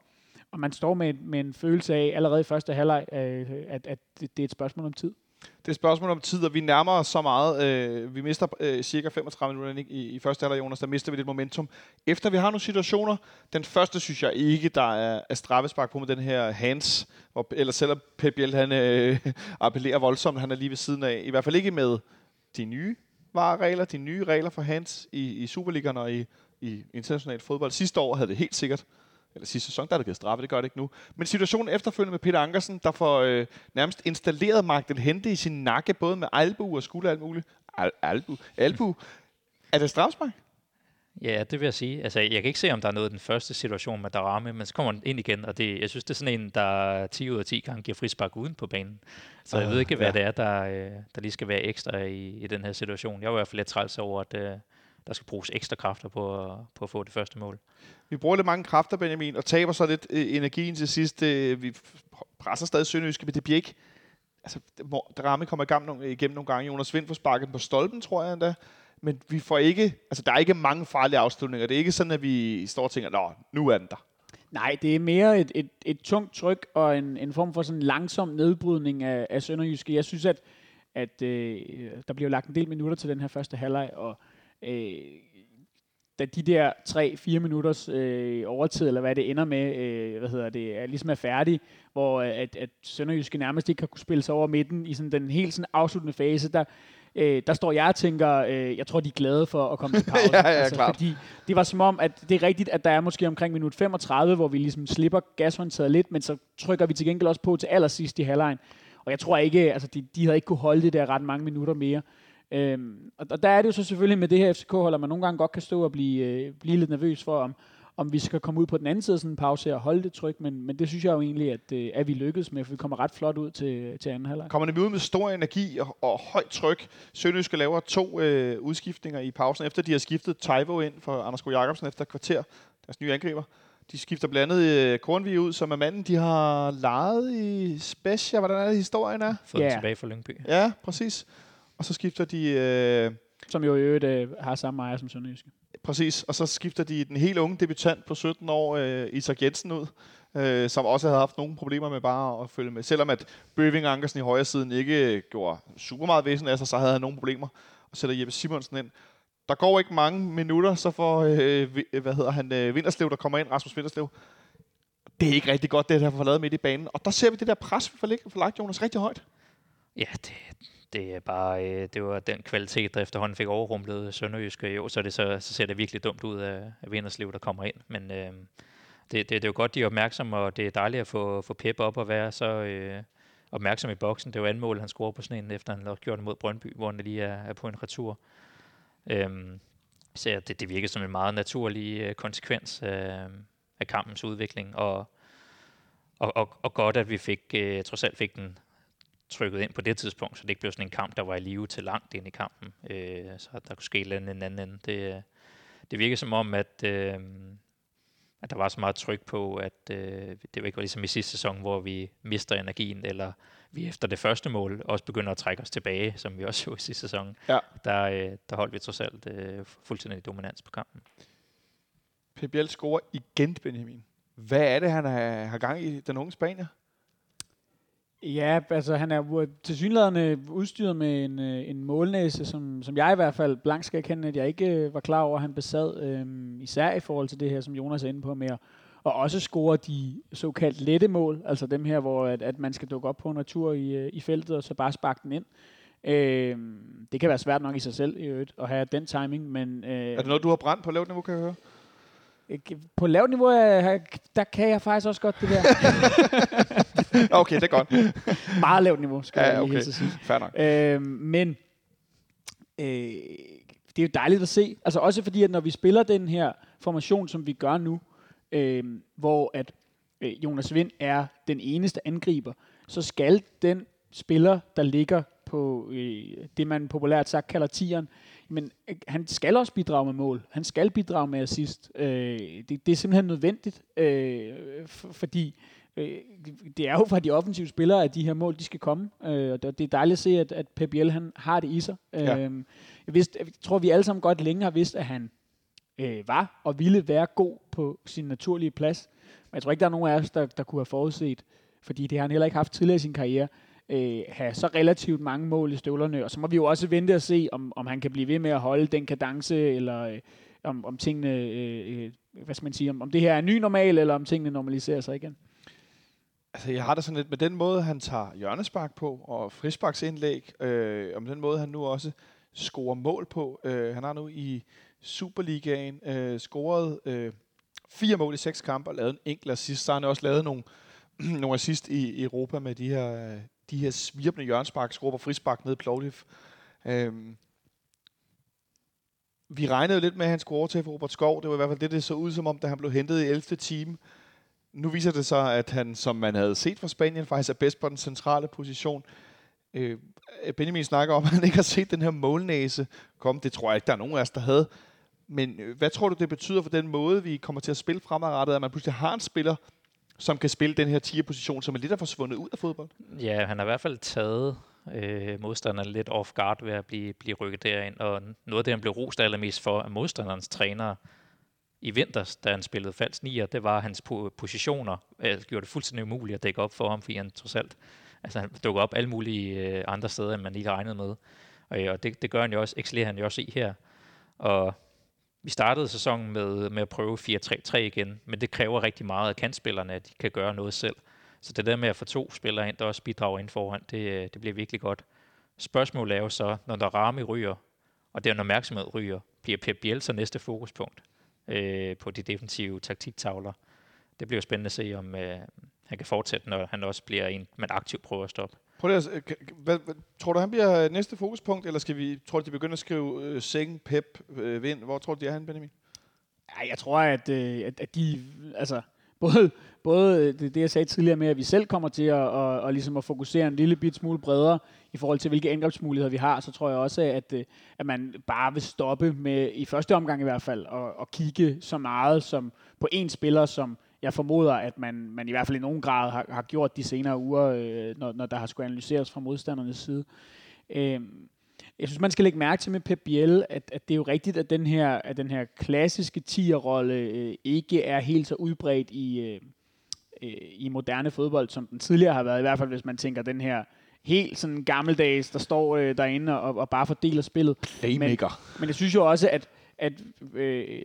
og man står med, med en følelse af allerede i første halvleg, øh, at, at det, det er et spørgsmål om tid. Det er et spørgsmål om tid, og vi nærmer os så meget. Øh, vi mister øh, cirka 35 minutter i, i første halvleg, Jonas. Der mister vi lidt momentum. Efter vi har nogle situationer, den første synes jeg ikke, der er, er straffespark på med den her hands, hvor, eller selvom Pep Biel, han øh, appellerer voldsomt, han er lige ved siden af. I hvert fald ikke med de nye vareregler, de nye regler for hands i, i Superligaen og i, i international fodbold. Sidste år havde det helt sikkert eller sidste sæson, der er der givet straffe, det gør det ikke nu. Men situationen efterfølgende med Peter Ankersen, der får øh, nærmest installeret Magdal Hente i sin nakke, både med albu og skulder alt muligt. Al- albu. albu. Er det strafspark? Ja, det vil jeg sige. Altså, jeg kan ikke se, om der er noget i den første situation med Darame, men så kommer han ind igen, og det, jeg synes, det er sådan en, der 10 ud af 10 gange giver frispark uden på banen. Så jeg uh, ved ikke, hvad ja. det er, der, øh, der lige skal være ekstra i, i den her situation. Jeg var i hvert fald lidt træls over, at øh, der skal bruges ekstra kræfter på, på at få det første mål. Vi bruger lidt mange kræfter, Benjamin, og taber så lidt øh, energien til sidst. Øh, vi presser stadig Sønderjyske, men det bliver ikke... Altså, Drame kommer i gang nogle, igennem nogle gange. Jonas Vind får sparket på stolpen, tror jeg endda. Men vi får ikke... Altså, der er ikke mange farlige afslutninger. Det er ikke sådan, at vi står og tænker, Nå, nu er den der. Nej, det er mere et, et, et tungt tryk og en, en form for sådan langsom nedbrydning af, af Sønderjyske. Jeg synes, at, at øh, der bliver lagt en del minutter til den her første halvleg, og øh, da de der 3-4 minutters øh, overtid, eller hvad det ender med, øh, hvad hedder det, er ligesom er færdig, hvor øh, at, at Sønderjyske nærmest ikke har kunne spille sig over midten i sådan den helt sådan afsluttende fase, der, øh, der står jeg og tænker, øh, jeg tror, de er glade for at komme til pause. ja, ja, altså, klart. Fordi det var som om, at det er rigtigt, at der er måske omkring minut 35, hvor vi ligesom slipper gashåndtaget lidt, men så trykker vi til gengæld også på til allersidst i halvlejen. Og jeg tror ikke, altså de, de havde ikke kunne holde det der ret mange minutter mere. Øhm, og, og der er det jo så selvfølgelig med det her FCK-hold, at man nogle gange godt kan stå og blive, øh, blive lidt nervøs for, om, om vi skal komme ud på den anden side af sådan en pause og holde det tryk, men, men det synes jeg jo egentlig, at, øh, at vi lykkedes med, for vi kommer ret flot ud til, til anden halvleg. Kommer vi ud med stor energi og, og højt tryk. Sønderjyske laver to øh, udskiftninger i pausen, efter de har skiftet Taivo ind for Anders Go Jacobsen efter et kvarter, deres nye angriber. De skifter blandt andet øh, Kornvig ud, som er manden, de har lejet i Specia. Hvordan er det, historien er? Fået yeah. tilbage fra Lyngby. Ja, præcis og så skifter de... Øh, som jo i øvrigt øh, har samme ejer som Sønderjyske. Præcis, og så skifter de den helt unge debutant på 17 år, øh, Isak Jensen, ud, øh, som også havde haft nogle problemer med bare at følge med. Selvom at Bøving Ankersen i højre siden ikke gjorde super meget væsen af sig, så havde han nogle problemer. Og sætter Jeppe Simonsen ind. Der går ikke mange minutter, så får, øh, hvad hedder han, øh, Vinterslev, der kommer ind, Rasmus Vinterslev. Det er ikke rigtig godt, det der får lavet midt i banen. Og der ser vi det der pres, vi får lagt Jonas rigtig højt. Ja, det, det er bare, øh, det var den kvalitet, der efterhånden fik overrumplet Sønderjyske. Jo, så, det så, så ser det virkelig dumt ud af, af Vinderslev, der kommer ind. Men øh, det, det er jo godt, de er opmærksomme, og det er dejligt at få, få Pep op og være så øh, opmærksom i boksen. Det er jo anden mål, han scorer på sådan en, efter han har gjort det mod Brøndby, hvor han lige er, er på en retur. Øhm, så det, det virker som en meget naturlig øh, konsekvens af, af kampens udvikling, og, og, og, og godt, at vi fik, øh, trods alt fik den trykket ind på det tidspunkt, så det ikke blev sådan en kamp, der var i live til langt ind i kampen, øh, så der kunne ske et eller andet en anden ende. Det, det virker som om, at, øh, at der var så meget tryk på, at øh, det var ikke var ligesom i sidste sæson, hvor vi mister energien, eller vi efter det første mål også begynder at trække os tilbage, som vi også så i sidste sæson. Ja. Der, øh, der holdt vi trods alt øh, fuldstændig dominans på kampen. Biel scorer igen, Benjamin. Hvad er det, han har, har gang i, den unge Spanier? Ja, altså han er til synligheden udstyret med en, øh, en målnæse, som, som jeg i hvert fald blank skal erkende, at jeg ikke øh, var klar over, at han besad, øhm, især i forhold til det her, som Jonas er inde på med at og også score de såkaldt lette mål, altså dem her, hvor at, at man skal dukke op på en retur i, øh, i feltet, og så bare sparke den ind. Øh, det kan være svært nok i sig selv i øvrigt, at have den timing, men... Øh, er det noget, du har brændt på lavt niveau, kan jeg høre? På lavt niveau, der kan jeg faktisk også godt det der. okay, det er godt. Meget lavt niveau, skal ja, jeg lige okay. sige. Fair nok. Øh, men øh, det er jo dejligt at se. Altså også fordi, at når vi spiller den her formation, som vi gør nu, øh, hvor at øh, Jonas Vind er den eneste angriber, så skal den spiller, der ligger på øh, det, man populært sagt kalder tieren, men øh, han skal også bidrage med mål. Han skal bidrage med assist. Øh, det, det er simpelthen nødvendigt, øh, for, fordi øh, det er jo fra de offensive spillere, at de her mål de skal komme. Øh, og det er dejligt at se, at, at Pep Biel, han har det i sig. Ja. Øh, jeg, vidste, jeg tror, vi alle sammen godt længe har vidst, at han øh, var og ville være god på sin naturlige plads. Men jeg tror ikke, der er nogen af os, der, der kunne have forudset, fordi det har han heller ikke haft tidligere i sin karriere, øh, have så relativt mange mål i støvlerne. Og så må vi jo også vente og se, om, om han kan blive ved med at holde den kadence, eller øh, om, om tingene, øh, øh, hvad skal man sige, om, om det her er ny normal, eller om tingene normaliserer sig igen. Altså, jeg har det sådan lidt med den måde, han tager hjørnespark på, og frisparksindlæg, øh, om den måde, han nu også scorer mål på. Øh, han har nu i Superligaen øh, scoret øh, fire mål i seks kampe og lavet en enkelt assist. Så har han også lavet nogle, nogle assist i Europa med de her, de her svirpende hjørnespark, scorer på frispark ned i Plovdiv. Øh, vi regnede lidt med, at han skulle overtage for Robert Skov. Det var i hvert fald det, det så ud som om, da han blev hentet i 11. time. Nu viser det sig, at han, som man havde set fra Spanien, faktisk er bedst på den centrale position. Øh, Benjamin snakker om, at han ikke har set den her målnæse komme. Det tror jeg ikke, der er nogen af os, der havde. Men øh, hvad tror du, det betyder for den måde, vi kommer til at spille fremadrettet, at man pludselig har en spiller, som kan spille den her 10'er-position, som er lidt er forsvundet ud af fodbold? Ja, han har i hvert fald taget øh, modstanderen lidt off guard ved at blive, blive rykket derind, og noget af det, han blev rost allermest for, af modstanderens træner i vinters, da han spillede falsk nier, det var hans positioner, øh, gjorde det fuldstændig umuligt at dække op for ham, fordi han trods alt, altså han dukker op alle mulige øh, andre steder, end man lige regnede med. Og, øh, og det, det gør han jo også, excellerer han jo også i her. Og vi startede sæsonen med, med at prøve 4-3-3 igen, men det kræver rigtig meget af kantspillerne, at de kan gøre noget selv. Så det der med at få to spillere ind, der også bidrager ind foran, det, øh, det bliver virkelig godt. Spørgsmålet er jo så, når der rammer ryger, og den opmærksomhed ryger, bliver Pep Bielsa næste fokuspunkt øh, på de defensive taktiktavler. Det bliver spændende at se, om øh, han kan fortsætte, når han også bliver en, man aktivt prøver at stoppe. Prøv at, hvad, hvad, tror du, han bliver næste fokuspunkt, eller skal vi, tror du, de begynder at skrive øh, Seng, Pep, øh, Vind? Hvor tror du, de er han, Benjamin? Ja, jeg tror, at, øh, at, at de, altså, både, både øh, det, det, jeg sagde tidligere med, at vi selv kommer til at, og, og ligesom at fokusere en lille bit smule bredere i forhold til, hvilke angrebsmuligheder vi har, så tror jeg også, at, øh, at man bare vil stoppe med, i første omgang i hvert fald, og, og kigge så meget som på en spiller, som jeg formoder, at man, man i hvert fald i nogen grad har, har gjort de senere uger, øh, når, når der har skulle analyseres fra modstandernes side. Øh, jeg synes, man skal lægge mærke til med Pep Biel, at, at det er jo rigtigt, at den her, at den her klassiske tierrolle øh, ikke er helt så udbredt i, øh, øh, i moderne fodbold, som den tidligere har været. I hvert fald, hvis man tænker den her helt sådan gammeldags, der står øh, derinde og, og bare fordeler spillet. Playmaker. Men, men jeg synes jo også, at, at øh,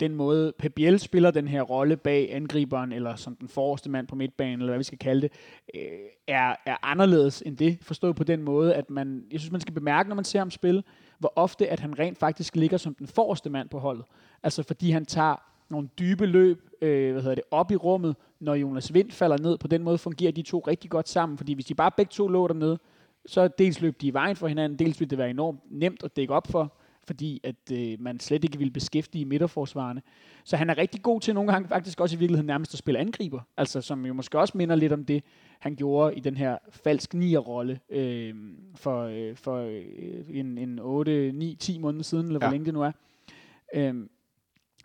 den måde Pep Biel spiller den her rolle bag angriberen, eller som den forreste mand på midtbanen, eller hvad vi skal kalde det, øh, er, er anderledes end det. Forstået på den måde, at man, jeg synes, man skal bemærke, når man ser ham spille, hvor ofte, at han rent faktisk ligger som den forreste mand på holdet. Altså fordi han tager nogle dybe løb, øh, hvad hedder det, op i rummet, når Jonas Vind falder ned. På den måde fungerer de to rigtig godt sammen, fordi hvis de bare begge to lå dernede, så dels løb de i vejen for hinanden, dels ville det være enormt nemt at dække op for, fordi at øh, man slet ikke ville beskæftige midterforsvarerne. Så han er rigtig god til nogle gange faktisk også i virkeligheden nærmest at spille angriber, altså som jo måske også minder lidt om det, han gjorde i den her falsk nier-rolle øh, for, øh, for øh, en, en 8, 9, 10 måneder siden, eller ja. hvor længe det nu er. Øh,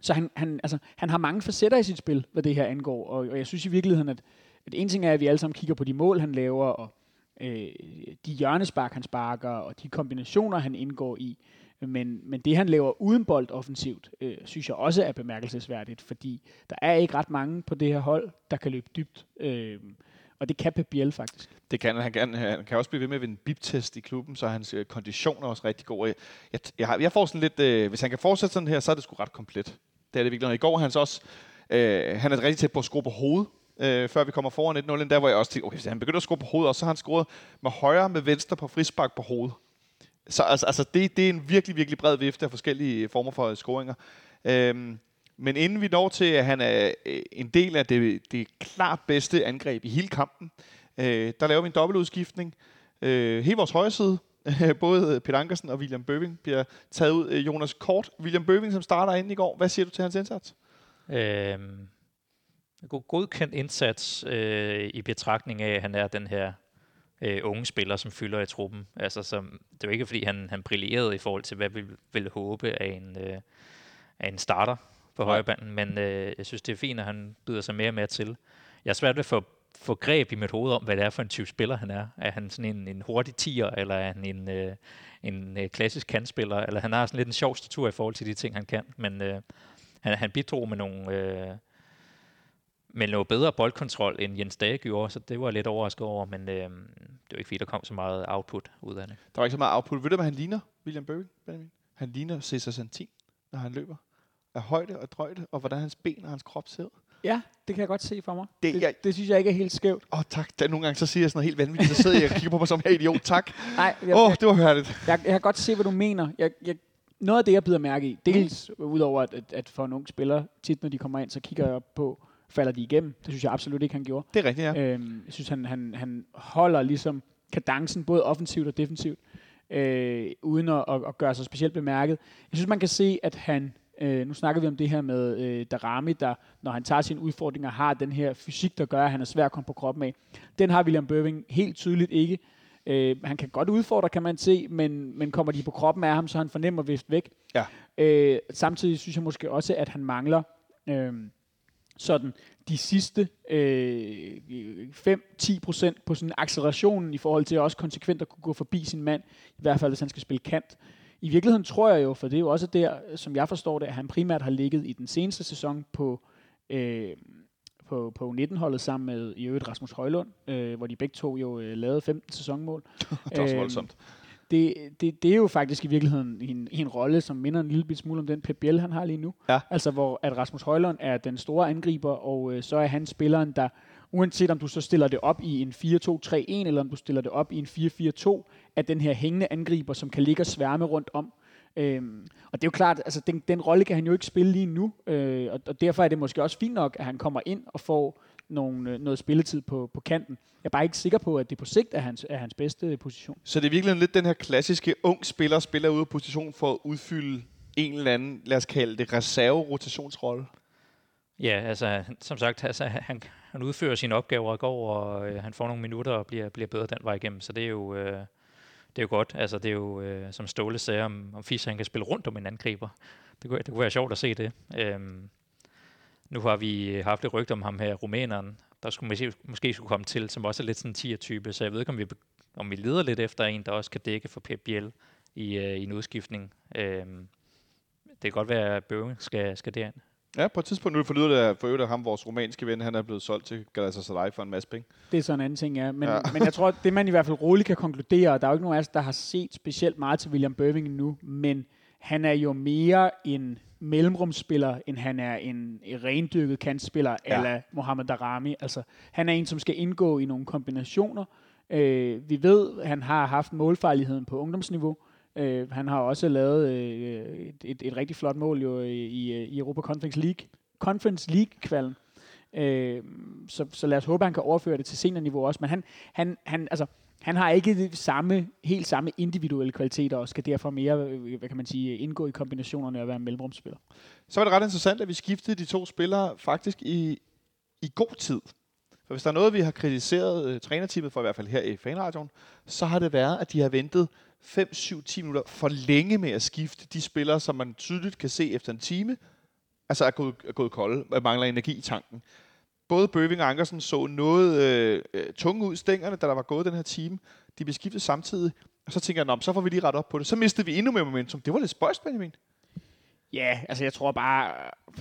så han, han, altså, han har mange facetter i sit spil, hvad det her angår, og, og jeg synes i virkeligheden, at, at en ting er, at vi alle sammen kigger på de mål, han laver, og øh, de hjørnespark, han sparker, og de kombinationer, han indgår i. Men, men det, han laver uden bold offensivt, øh, synes jeg også er bemærkelsesværdigt, fordi der er ikke ret mange på det her hold, der kan løbe dybt. Øh, og det kan Pep Biel faktisk. Det kan han. Kan, han kan også blive ved med at vinde bip-test i klubben, så hans øh, kondition er også rigtig god. Jeg, jeg, jeg, har, jeg får sådan lidt, øh, hvis han kan fortsætte sådan her, så er det sgu ret komplet. Det er det virkelig. Og I går han så også, øh, han er rigtig tæt på at skrue på hovedet, øh, før vi kommer foran 1-0. Der hvor jeg også tænkte, okay, hvis han begynder at skrue på hovedet, og så har han scoret med højre, med venstre på frispark på hovedet. Så altså, altså det, det er en virkelig, virkelig bred vifte af forskellige øh, former for øh, scoringer. Øhm, men inden vi når til, at han er øh, en del af det, det klart bedste angreb i hele kampen, øh, der laver vi en dobbeltudskiftning. Øh, hele vores højre side, både Peter Ankersen og William Bøving bliver taget ud. Jonas Kort, William Bøving, som starter inden i går. Hvad siger du til hans indsats? Øhm, god, godkendt indsats øh, i betragtning af, at han er den her øh, unge spiller, som fylder i truppen. Altså, som, det er jo ikke, fordi han, han brillerede i forhold til, hvad vi ville håbe af en, øh, af en starter på højrebanden, men øh, jeg synes, det er fint, at han byder sig mere og mere til. Jeg er svært ved at få, få greb i mit hoved om, hvad det er for en type spiller, han er. Er han sådan en, en hurtig tiger, eller er han en, øh, en øh, klassisk kantspiller, eller han har sådan lidt en sjov statur i forhold til de ting, han kan, men øh, han, han bidrog med nogle... Øh, med noget bedre boldkontrol, end Jens Dage gjorde, så det var jeg lidt overrasket over, men øh, det var ikke fordi, der kom så meget output ud af det. Der var ikke så meget output. Ved du, hvad han ligner, William Bøving, Benjamin? Han ligner Cesar Santin, når han løber. Af højde og drøjde, og hvordan hans ben og hans krop ser. Ja, det kan jeg godt se for mig. Det- Det, jeg- det, det synes jeg ikke er helt skævt. Åh, oh, tak. Der, nogle gange så siger jeg sådan noget helt vanvittigt, så sidder jeg og kigger på mig som her idiot. Tak. Nej, jeg, Åh, oh, det var hørligt. jeg, jeg kan godt se, hvad du mener. Jeg, jeg, noget af det, jeg bider mærke i, dels udover at, at, at for en ung spiller, tit når de kommer ind, så kigger jeg op på, falder de igennem. Det synes jeg absolut ikke, han gjorde. Det er rigtigt, ja. Øhm, jeg synes, han, han, han holder ligesom kadencen, både offensivt og defensivt, øh, uden at, at, at gøre sig specielt bemærket. Jeg synes, man kan se, at han, øh, nu snakker vi om det her med øh, Darami, der, når han tager sine udfordringer, har den her fysik, der gør, at han er svær at komme på kroppen af. Den har William Bøving helt tydeligt ikke. Øh, han kan godt udfordre, kan man se, men, men kommer de på kroppen af ham, så han fornemmer vist væk. Ja. Øh, samtidig synes jeg måske også, at han mangler øh, sådan de sidste øh, 5-10 procent på sådan accelerationen i forhold til også konsekvent at kunne gå forbi sin mand, i hvert fald hvis han skal spille kant. I virkeligheden tror jeg jo, for det er jo også der, som jeg forstår det, at han primært har ligget i den seneste sæson på, øh, på, på 19-holdet sammen med i øvrigt Rasmus Højlund, øh, hvor de begge to jo øh, lavede 15 sæsonmål. Det er også Øhm, voldsomt. Det, det, det er jo faktisk i virkeligheden en, en rolle, som minder en lille smule om den Pep Biel, han har lige nu. Ja. Altså hvor at Rasmus Højlund er den store angriber, og øh, så er han spilleren, der uanset om du så stiller det op i en 4-2-3-1, eller om du stiller det op i en 4-4-2, er den her hængende angriber, som kan ligge og sværme rundt om. Øhm, og det er jo klart, altså den, den rolle kan han jo ikke spille lige nu, øh, og, og derfor er det måske også fint nok, at han kommer ind og får nogle, øh, noget spilletid på, på kanten. Jeg er bare ikke sikker på, at det på sigt er hans, er hans bedste position. Så det er virkelig lidt den her klassiske ung spiller, spiller ude af position for at udfylde en eller anden, lad os kalde det, reserve-rotationsrolle. Ja, altså som sagt, altså, han, han udfører sine opgaver og går, og øh, han får nogle minutter og bliver, bliver bedre den vej igennem, så det er jo, øh, det er jo godt. Altså det er jo, øh, som Ståle sagde, om, om Fischer han kan spille rundt om en angriber. Det kunne, det kunne være sjovt at se det. Øhm, nu har vi haft et rygte om ham her, rumæneren, der skulle måske, måske skulle komme til, som også er lidt sådan en tier-type, så jeg ved ikke, om vi, om vi leder lidt efter en, der også kan dække for Pep Biel i, øh, i en udskiftning. Øhm, det kan godt være, at Bøving skal, skal derind. Ja, på et tidspunkt nu forlyder det at for øvrigt, at ham, vores romanske ven, han er blevet solgt til Galatasaray for en masse penge. Det er sådan en anden ting, ja. Men, ja. men jeg tror, at det man i hvert fald roligt kan konkludere, og der er jo ikke nogen af os, der har set specielt meget til William Bøving nu, men han er jo mere en mellemrumsspiller, end han er en rendyrket kantspiller, Ja. eller Mohamed Darami. Altså, han er en, som skal indgå i nogle kombinationer. Øh, vi ved, at han har haft målfarligheden på ungdomsniveau. Øh, han har også lavet øh, et, et, et rigtig flot mål jo i, i, i Europa Conference League Conference League-kvalden. Øh, så, så lad os håbe, at han kan overføre det til seniorniveau også. Men han, han, han, altså, han har ikke det samme, helt samme individuelle kvaliteter, og skal derfor mere, øh, hvad kan man sige, indgå i kombinationerne og være en mellemrumsspiller. Så var det ret interessant, at vi skiftede de to spillere faktisk i, i god tid. For hvis der er noget, vi har kritiseret uh, trænerteamet for, i hvert fald her i fanradioen, så har det været, at de har ventet 5, 7, 10 minutter for længe med at skifte de spillere, som man tydeligt kan se efter en time, altså er gået, er gået kolde, og mangler energi i tanken. Både Bøving og Ankersen så noget øh, øh tunge ud stængerne, da der var gået den her time. De blev skiftet samtidig, og så tænker jeg, så får vi lige ret op på det. Så mistede vi endnu mere momentum. Det var lidt spøjst, Benjamin. Ja, altså jeg tror bare,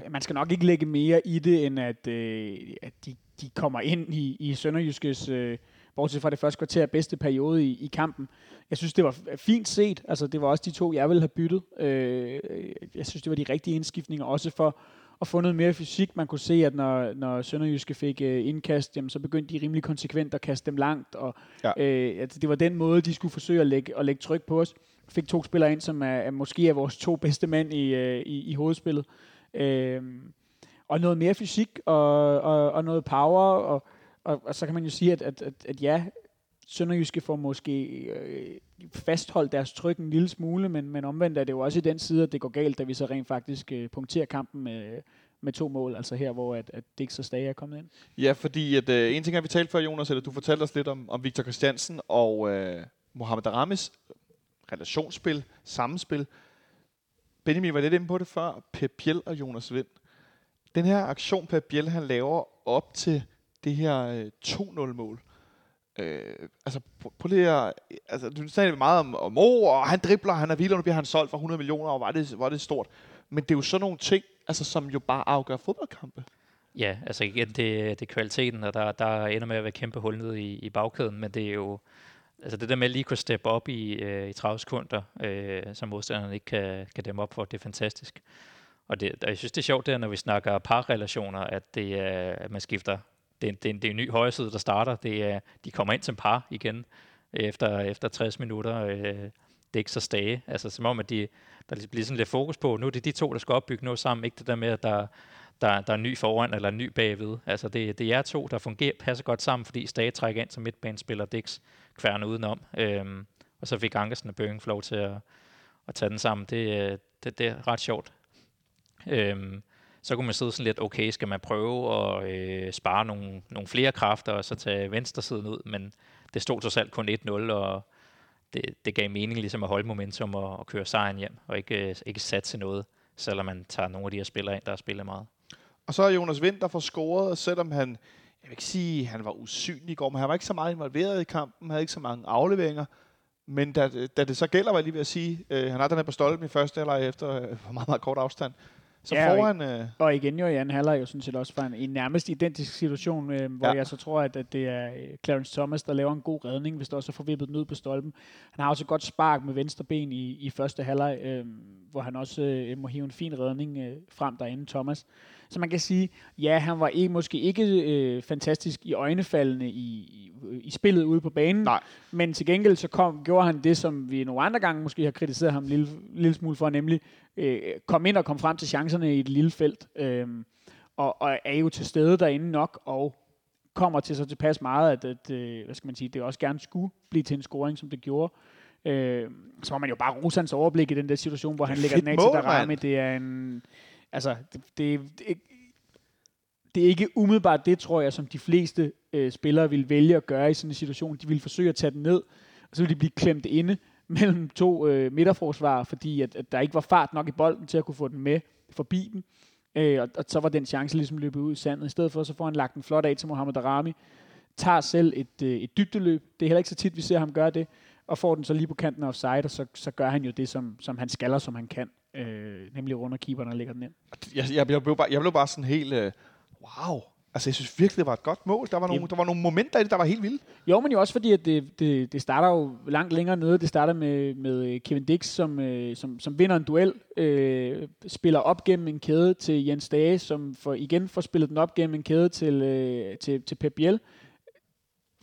øh, man skal nok ikke lægge mere i det, end at, øh, at de, de kommer ind i, i Sønderjyskes, øh, bortset fra det første kvarter, bedste periode i, i kampen. Jeg synes, det var fint set. Altså, det var også de to, jeg ville have byttet. Øh, øh jeg synes, det var de rigtige indskiftninger, også for at få noget mere fysik. Man kunne se, at når, når Sønderjyske fik øh, indkast, jamen, så begyndte de rimelig konsekvent at kaste dem langt. Og, ja. øh, at det var den måde, de skulle forsøge at lægge, at lægge tryk på os. Fik to spillere ind, som er, er måske er vores to bedste mænd i, øh, i, i hovedspillet. Øh, og noget mere fysik og, og, og noget power. Og, og, og så kan man jo sige, at, at, at, at ja, Sønderjyske får måske øh, fastholdt deres tryk en lille smule, men, men omvendt er det jo også i den side, at det går galt, da vi så rent faktisk øh, punkterer kampen med, med to mål, altså her, hvor at, at Dix og Stage er kommet ind. Ja, fordi at, øh, en ting har vi talt før, Jonas, eller du fortalte os lidt om, om Victor Christiansen og øh, Mohamed Aramis relationsspil, sammenspil. Benjamin var lidt inde på det før, Pep Biel og Jonas Vind. Den her aktion, Pep Biel han laver op til det her øh, 2-0-mål, Øh, altså, på det her, altså, du snakker meget om, om Mo, og han dribler, han er vild, og nu bliver han solgt for 100 millioner, og var det, var det stort. Men det er jo sådan nogle ting, altså, som jo bare afgør fodboldkampe. Ja, altså igen, det, det er kvaliteten, og der, der ender med at være kæmpe hul ned i, i bagkæden, men det er jo, altså det der med at lige kunne steppe op i, øh, i 30 sekunder, øh, som modstanderen ikke kan, kan dæmme op for, det er fantastisk. Og, det, og jeg synes, det er sjovt der, når vi snakker parrelationer, at, det, øh, at man skifter det, er, det, er, det er en ny højre der starter. Det er, de kommer ind som par igen øh, efter, efter 60 minutter. Øh, dæks og stage. Altså som om, at de, der ligesom bliver sådan lidt fokus på, nu er det de to, der skal opbygge noget sammen. Ikke det der med, at der, der, der er en ny foran eller en ny bagved. Altså det, det er jer to, der fungerer, passer godt sammen, fordi Stage trækker ind som midtbanespiller, Dix kværner udenom. Øhm, og så fik Ankersen og Bøgen lov til at, at tage den sammen. Det, øh, det, det er ret sjovt. Øhm, så kunne man sidde sådan lidt, okay, skal man prøve at øh, spare nogle, nogle flere kræfter, og så tage venstresiden ud, men det stod trods alt kun 1-0, og det, det gav mening ligesom at holde momentum og, og køre sejren hjem, og ikke, øh, ikke satse noget, selvom man tager nogle af de her spillere ind, der har spillet meget. Og så er Jonas Vind, der får scoret, selvom han, jeg vil ikke sige, han var usynlig i går, men han var ikke så meget involveret i kampen, havde ikke så mange afleveringer. Men da, da det så gælder, var jeg lige ved at sige, øh, han har den her på stolpen i første halvleg efter øh, meget, meget kort afstand. Så ja, foran... Og, øh... og igen jo i anden halvleg jo sådan set også for en, en nærmest identisk situation, øh, hvor ja. jeg så tror, at, at det er øh, Clarence Thomas, der laver en god redning, hvis der også får vippet den ud på stolpen. Han har også et godt spark med venstre ben i, i første halvleg, øh, hvor han også øh, må hive en fin redning øh, frem derinde, Thomas. Så man kan sige, ja, han var ikke, måske ikke øh, fantastisk i øjnefaldene i, i, i spillet ude på banen, Nej. men til gengæld så kom, gjorde han det, som vi nogle andre gange måske har kritiseret ham en lille, lille smule for, nemlig øh, kom ind og kom frem til chancerne i et lille felt, øh, og, og er jo til stede derinde nok, og kommer til så tilpas meget, at, at øh, hvad skal man sige, det også gerne skulle blive til en scoring, som det gjorde. Øh, så må man jo bare rose hans overblik i den der situation, hvor han lægger den af til Darami. Det er en altså, det, det, det, det er ikke umiddelbart det, tror jeg, som de fleste øh, spillere vil vælge at gøre i sådan en situation. De vil forsøge at tage den ned, og så vil de blive klemt inde mellem to øh, midterforsvarer, fordi at, at der ikke var fart nok i bolden til at kunne få den med forbi dem. Øh, og, og så var den chance ligesom løbet ud i sandet. I stedet for, så får han lagt en flot af til Mohamed Arami, tager selv et, øh, et dybdeløb. Det er heller ikke så tit, vi ser ham gøre det, og får den så lige på kanten af offside, og så, så gør han jo det, som, som han skaller, som han kan øh, nemlig runder keeperen og lægger den ind. Jeg, jeg, jeg, blev, bare, jeg blev bare sådan helt, øh, wow, Altså, jeg synes virkelig, det var et godt mål. Der var nogle, der var nogle momenter i det, der var helt vilde. Jo, men jo også fordi, at det, det, det starter jo langt længere nede. Det starter med, med Kevin Dix, som, øh, som, som vinder en duel, øh, spiller op gennem en kæde til Jens Dage, som for, igen får spillet den op gennem en kæde til, øh, til, til Pep Biel.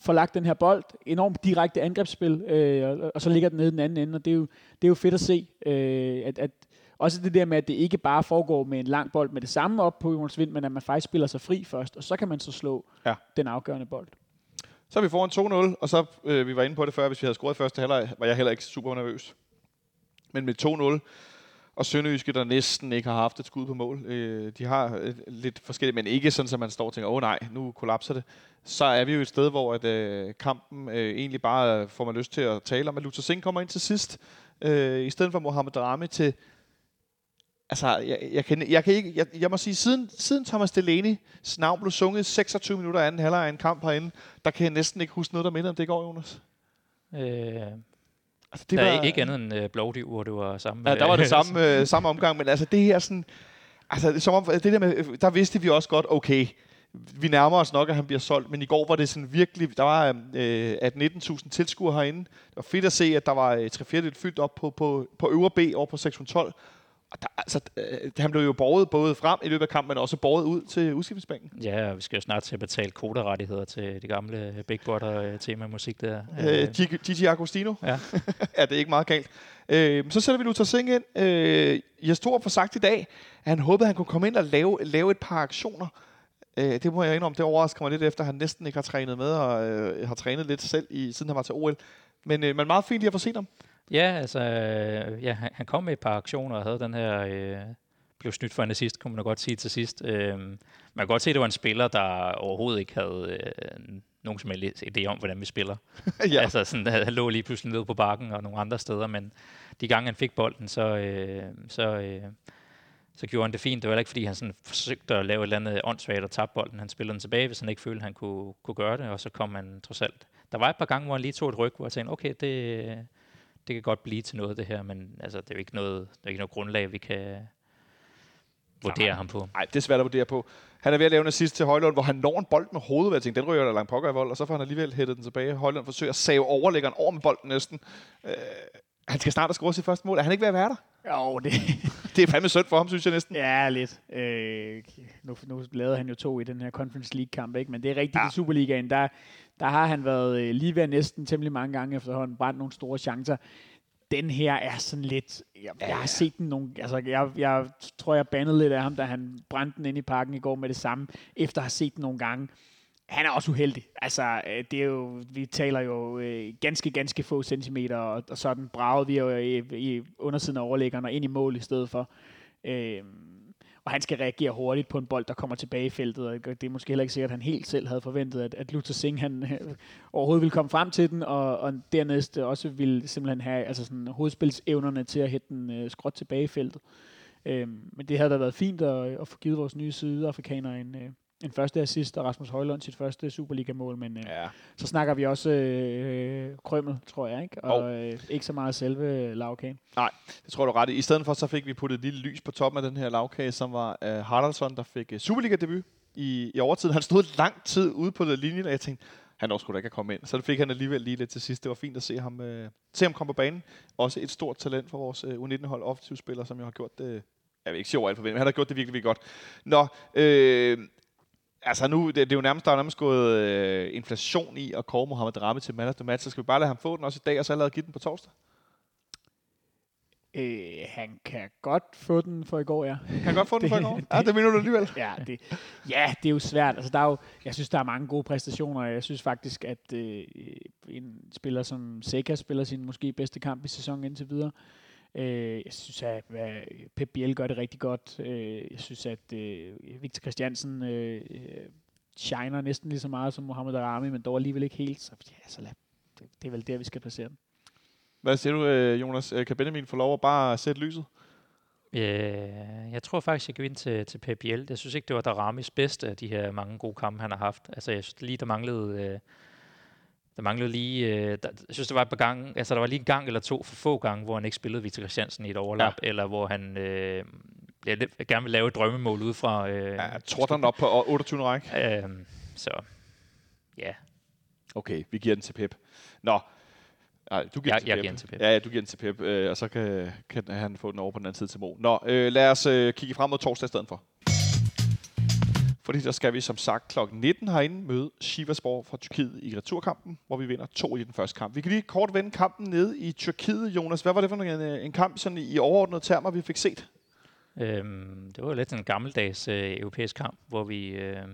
Får lagt den her bold, enormt direkte angrebsspil, øh, og, og så ligger den nede i den anden ende, og det er jo, det er jo fedt at se, øh, at, at også det der med, at det ikke bare foregår med en lang bold med det samme op på Jonas Vind, men at man faktisk spiller sig fri først, og så kan man så slå Ja. den afgørende bold. Så er vi foran 2-0, og så, øh, vi var inde på det før, hvis vi havde scoret første halvleg, var jeg heller ikke super nervøs. Men med 2-0, og Sønderjyske, der næsten ikke har haft et skud på mål, øh, de har øh, lidt forskelligt, men ikke sådan, at man står og tænker, åh oh, nej, nu kollapser det. Så er vi jo et sted, hvor at, øh, kampen øh, egentlig bare får man lyst til at tale om, at Luther Singh kommer ind til sidst, øh, i stedet for Mohamed Darami til Altså, jeg, jeg, kan, jeg, kan ikke, jeg, jeg må sige, siden, siden Thomas Delaney navn blev sunget 26 minutter anden halvleg af en kamp herinde, der kan jeg næsten ikke huske noget, der minder om det i går, Jonas. Øh, Altså, det der var, er ikke andet end uh, Blovdiv, hvor det var samme. Ja, der var det samme, øh, samme omgang, men altså det her sådan... Altså, som om, det der med, der vidste vi også godt, okay, vi nærmer os nok, at han bliver solgt, men i går var det sådan virkelig, der var øh, at 19.000 tilskuere herinde. Det var fedt at se, at der var øh, tre fjerdedel fyldt op på, på, på øvre B over på 612. Og der, altså, øh, han blev jo borget både frem i løbet af kampen, men også borget ud til udskiftningsbænken. Ja, og vi skal jo snart til at betale koderettigheder til de gamle Big Brother tema musik der. Øh, Gigi, Agostino. Ja. er det ikke meget galt. Øh, så sætter vi Luther Singh ind. Øh, Jes Thor får sagt i dag, at han håbede, at han kunne komme ind og lave, lave et par aktioner. Øh, det må jeg indrømme, det overrasker mig lidt efter, at han næsten ikke har trænet med, og øh, har trænet lidt selv, i, siden han var til OL. Men, øh, men meget fint lige at få set ham. Ja, altså, øh, ja, han, han kom med et par aktioner og havde den her, øh, blev snydt for en assist, kunne man godt sige til sidst. Øh, man kan godt se, at det var en spiller, der overhovedet ikke havde øh, nogen som helst idé om, hvordan vi spiller. ja. Altså, sådan, han lå lige pludselig nede på bakken og nogle andre steder, men de gange han fik bolden, så, øh, så, øh, så gjorde han det fint. Det var heller ikke, fordi han sådan forsøgte at lave et eller andet åndssvagt og tabte bolden. Han spillede den tilbage, hvis han ikke følte, at han kunne, kunne gøre det, og så kom han trods alt. Der var et par gange, hvor han lige tog et ryg, hvor jeg tænkte, okay, det, det kan godt blive til noget, det her, men altså, det er jo ikke noget, der er ikke noget grundlag, vi kan vurdere Nej. ham på. Nej, det er svært at vurdere på. Han er ved at lave en assist til Højlund, hvor han når en bold med hovedet, jeg tænkte, den ryger der langt pokker i vold, og så får han alligevel hættet den tilbage. Højlund forsøger at save overlæggeren over med bolden næsten. Øh, han skal snart have scoret sit første mål. Er han ikke ved at være der? Jo, det, Det er fandme synd for ham, synes jeg næsten. Ja, lidt. Øh, nu, nu lavede han jo to i den her Conference League-kamp, ikke? men det er rigtigt, ja. i Superligaen, der, der har han været øh, lige ved næsten temmelig mange gange efterhånden, brændt nogle store chancer. Den her er sådan lidt... Jeg, jeg har set den nogle... Altså, jeg, jeg tror, jeg bandede lidt af ham, da han brændte den ind i parken i går med det samme, efter at have set den nogle gange. Han er også uheldig. Altså, øh, det er jo, vi taler jo øh, ganske, ganske få centimeter, og, og sådan bragede vi jo i, i undersiden af overlæggeren og ind i mål i stedet for. Øh, og han skal reagere hurtigt på en bold, der kommer tilbage i feltet, og det er måske heller ikke sikkert, at han helt selv havde forventet, at, at Luther Singh han, øh, overhovedet ville komme frem til den, og, og dernæst også ville simpelthen have altså sådan, hovedspilsevnerne til at hætte den øh, skråt tilbage i feltet. Øh, men det havde da været fint at, at få givet vores nye sydafrikanere en, øh, en første assist, og Rasmus Højlund sit første Superliga-mål, men øh, Ja. så snakker vi også øh, krømmel, tror jeg, ikke? og øh, ikke så meget selve lavkagen. Det tror du ret i. I stedet for, så fik vi puttet et lille lys på toppen af den her lavkage, som var uh, Haraldsson, der fik uh, Superliga-debut i, i overtiden. Han stod lang tid ude på den linje, og jeg tænkte, han også skulle da ikke have kommet ind. Så det fik han alligevel lige lidt til sidst. Det var fint at se ham, uh, se ham komme på banen. Også et stort talent for vores uh, U19-hold offensivspiller, som jo har gjort det, jeg vil ikke sige over alt forvent, men han har gjort det virkelig, virkelig godt. Nå, øh, altså nu, det, det er jo nærmest, der er nærmest gået øh, inflation i at kåre Mohamed Rami til man of the match, så skal vi bare lade ham få den også i dag, og så allerede give den på torsdag? Øh, han kan godt få den for i går, ja. Kan godt få den Det- for i går? Ja, det mener du alligevel. ja, det, ja, det er jo svært. Altså, der er jo, jeg synes, der er mange gode præstationer. og Jeg synes faktisk, at øh, en spiller som Seca spiller sin måske bedste kamp i sæsonen indtil videre. Øh, jeg synes, at hvad, Pep Biel gør det rigtig godt. Øh, jeg synes, at øh, Victor Christiansen øh, øh, shiner næsten lige så meget som Mohamed Arami, men dog alligevel ikke helt. Så, ja, så lad, det, det er vel der, vi skal placere den. Hvad siger du, øh, Jonas? Øh, Kan Benjamin få lov at bare sætte lyset? Øh, jeg tror faktisk, jeg går ind til, til Pep Biel. Jeg synes ikke, det var Daramis bedste af de her mange gode kampe, han har haft. Altså, jeg synes lige, der manglede... Øh, der manglede lige... Øh, der, jeg synes, der var et par gange... Altså, der var lige en gang eller to for få gange, hvor han ikke spillede Victor Christiansen i et overlap, ja. eller hvor han... Øh, ja, gerne vil lave et drømmemål ud fra... Øh, Ja, tror den op på 28. række. øh, så... Ja, Okay, vi giver den til Pep. Nå, Nej, du giver Jeg- den til jeg Pep. giver den til Pep. Ja, ja, du giver den til Pep, øh, og så kan, kan han få den over på den anden side til Mo. Nå, øh, lad os øh, kigge frem mod torsdag i stedet for. Fordi der skal vi som sagt kl. 19 herinde møde Sivasspor fra Tyrkiet i returkampen, hvor vi vinder 2 i den første kamp. Vi kan lige kort vende kampen ned i Tyrkiet, Jonas. Hvad var det for en, øh, en kamp sådan i overordnede termer, vi fik set? Øhm, det var jo lidt en gammeldags øh, europæisk kamp, hvor vi, øh,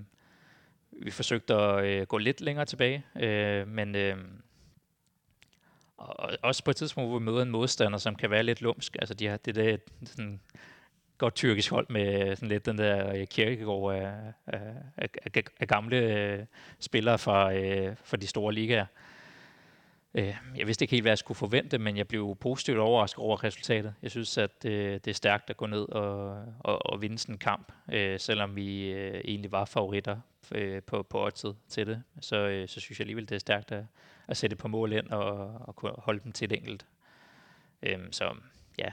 vi forsøgte at øh, gå lidt længere tilbage, øh, men øh, og også på et tidspunkt, hvor vi møder en modstander, som kan være lidt lumsk. Altså, de har det der sådan godt tyrkisk hold med sådan lidt den der øh, kirkegård af, af, af, af, af gamle øh, spillere fra, øh, fra de store ligaer. Øh, jeg vidste ikke helt, hvad jeg skulle forvente, men jeg blev positivt overrasket over resultatet. Jeg synes, at øh, det er stærkt at gå ned og, og, og vinde sådan en kamp, øh, selvom vi øh, egentlig var favoritter øh, på, på oddset til det. Så, øh, så synes jeg alligevel, det er stærkt at, at sætte på mål ind og, og kunne holde dem til et enkelt. Øh, så ja,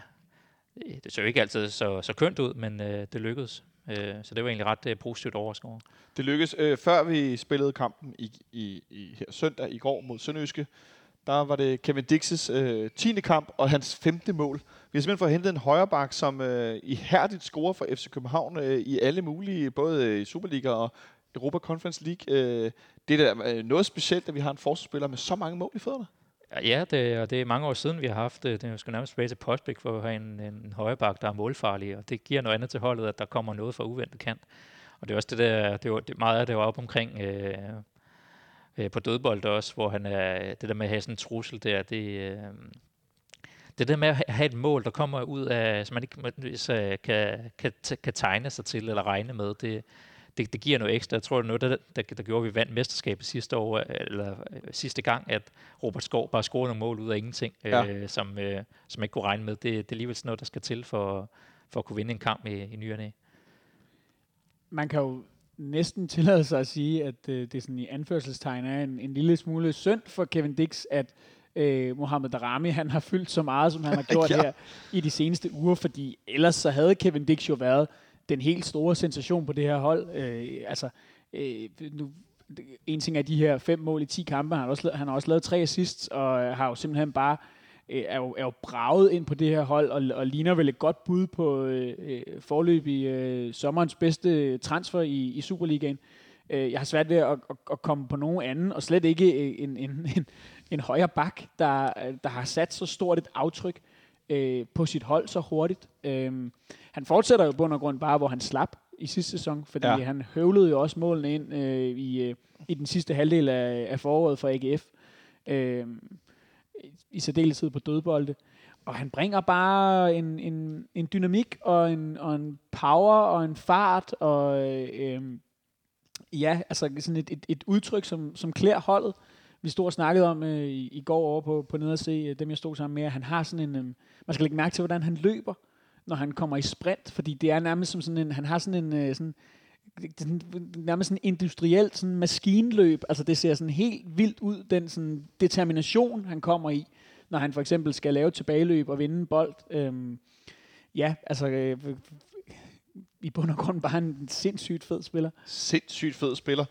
Øh, det så ikke altid så, så kønt ud, men øh, det lykkedes. Øh, så det var egentlig ret øh, positivt overrasket over. Det lykkedes. Øh, før vi spillede kampen i, i, i her søndag i går mod Sønderjyske, der var det Kevin Dixes øh, 10. kamp og hans femte mål. Vi har simpelthen fået hentet en højreback, som øh, ihærdigt scorer for FC København øh, i alle mulige, både øh, i Superliga og Europa Conference League. Øh, det er da øh, noget specielt, at vi har en forsvarsspiller med så mange mål i fødderne. Ja, det, og det er mange år siden, vi har haft det. Det er nærmest tilbage til Postbæk for at have en, en højreback, der er målfarlig, og det giver noget andet til holdet, at der kommer noget fra uventet kant. Og det er også det der, det var, det, meget af det var op omkring øh, øh, på dødbold også, hvor han er, det der med at have sådan en trussel der, det, øh, det der med at have et mål, der kommer ud af, som man ikke så øh, kan, kan, kan tegne sig til eller regne med, det, det, det giver noget ekstra. Jeg tror, det er noget, der, der, der gjorde, at vi vandt mesterskabet sidste år, eller øh, sidste gang, at Robert Skov bare scorede nogle mål ud af ingenting, ja. øh, som, øh, som jeg ikke kunne regne med. Det, det er alligevel sådan noget, der skal til for, for at kunne vinde en kamp i, i nyerne. Man kan jo næsten tillade sig at sige, at øh, det sådan i anførselstegn er en, en lille smule synd for Kevin Dix, at øh, Mohamed Darami han har fyldt så meget, som han har gjort ja. her i de seneste uger, fordi ellers så havde Kevin Dix jo været den helt store sensation på det her hold. Øh, altså, øh, nu, en ting er de her fem mål i 10 kampe, han har også, han har også lavet tre assists, og har jo simpelthen bare øh, er, jo, er jo braget ind på det her hold, og, og ligner vel et godt bud på øh, øh, forløb i øh, sommerens bedste transfer i, i Superligaen. Øh, jeg har svært ved at, at, at komme på nogen anden, og slet ikke en, en, en, en højre bak, der, der har sat så stort et aftryk øh, på sit hold så hurtigt. Øh, han fortsætter jo bund og grund bare, hvor han slap i sidste sæson, fordi ja. han høvlede jo også målene ind øh, i, øh, i den sidste halvdel af, af foråret for AGF. Øh, I særdeleshed på dødbolde. Og han bringer bare en, en, en dynamik og en, og en power og en fart og øh, ja, altså sådan et, et, et udtryk, som, som klæder holdet. Vi stod og snakkede om øh, i, i går over på, på nede at se, øh, dem jeg stod sammen med, han har sådan en, øh, man skal lægge mærke til, hvordan han løber når han kommer i sprint, fordi det er nærmest som sådan en, han har sådan en, øh, sådan, nærmest sådan industrielt sådan maskinløb, altså det ser sådan helt vildt ud, den sådan determination, han kommer i, når han for eksempel skal lave tilbageløb og vinde en bold. Øhm, ja, altså øh, i bund og grund bare en sindssygt fed spiller. Sindssygt fed spiller.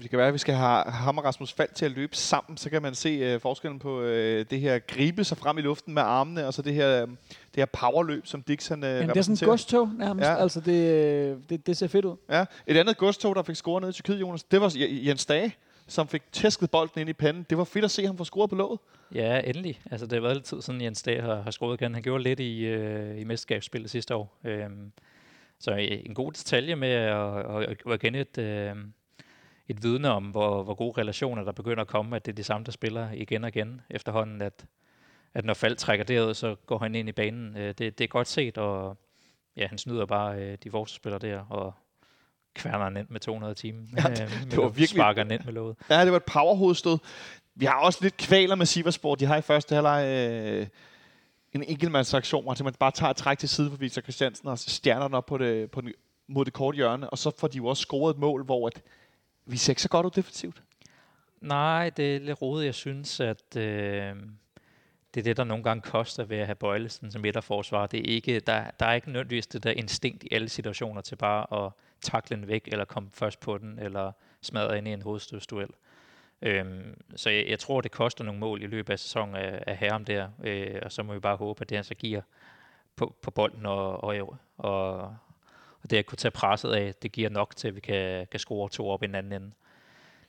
Det kan være, at vi skal have ham og Rasmus Fald til at løbe sammen, så kan man se uh, forskellen på uh, det her gribe sig frem i luften med armene, og så det her, um, det her powerløb, som Dixon uh, Jamen, det er sådan et godstog nærmest. Ja. Altså, det, det, det ser fedt ud. Ja. Et andet godstog, der fik scoret ned i Tyrkiet, Jonas, det var Jens Dage som fik tæsket bolden ind i panden. Det var fedt at se ham få scoret på låget. Ja, endelig. Altså, det har været lidt tid siden Jens Dage har, har scoret igen. Han gjorde lidt i, øh, i mesterskabsspillet sidste år. Øhm, så en god detalje med at, at, at, at kende et, øh, et vidne om, hvor, hvor gode relationer der begynder at komme, at det er de samme, der spiller igen og igen efterhånden, at, at når Fald trækker derud, så går han ind i banen. Øh, det, det er godt set, og ja, han snyder bare øh, de forsvarsspillere der, og kværner han ind med 200 timer. Ja, det, øh, det var virkelig... Sparker ind med låget. Ja, det var et powerhovedstød. Vi har også lidt kvaler med Siversport. De har i første halvleg øh, en enkeltmandsaktion, hvor man bare tager et træk til side på Victor Christiansen og stjerner den op på det, på den, mod det korte hjørne, og så får de jo også scoret et mål, hvor at vi ser ikke så godt ud defensivt. Nej, det er lidt rodet. Jeg synes, at øh, det er det, der nogle gange koster ved at have Bøjlesen som midterforsvar. Det er ikke, der, der er ikke nødvendigvis det der instinkt i alle situationer til bare at takle den væk, eller komme først på den, eller smadre ind i en hovedstødsduel. Øhm, så jeg, jeg tror, det koster nogle mål i løbet af sæsonen af, af herren der, øh, og så må vi bare håbe, at det så giver på, på bolden og, og, og, og det at kunne tage presset af, det giver nok til, at vi kan, kan score to op i den anden ende.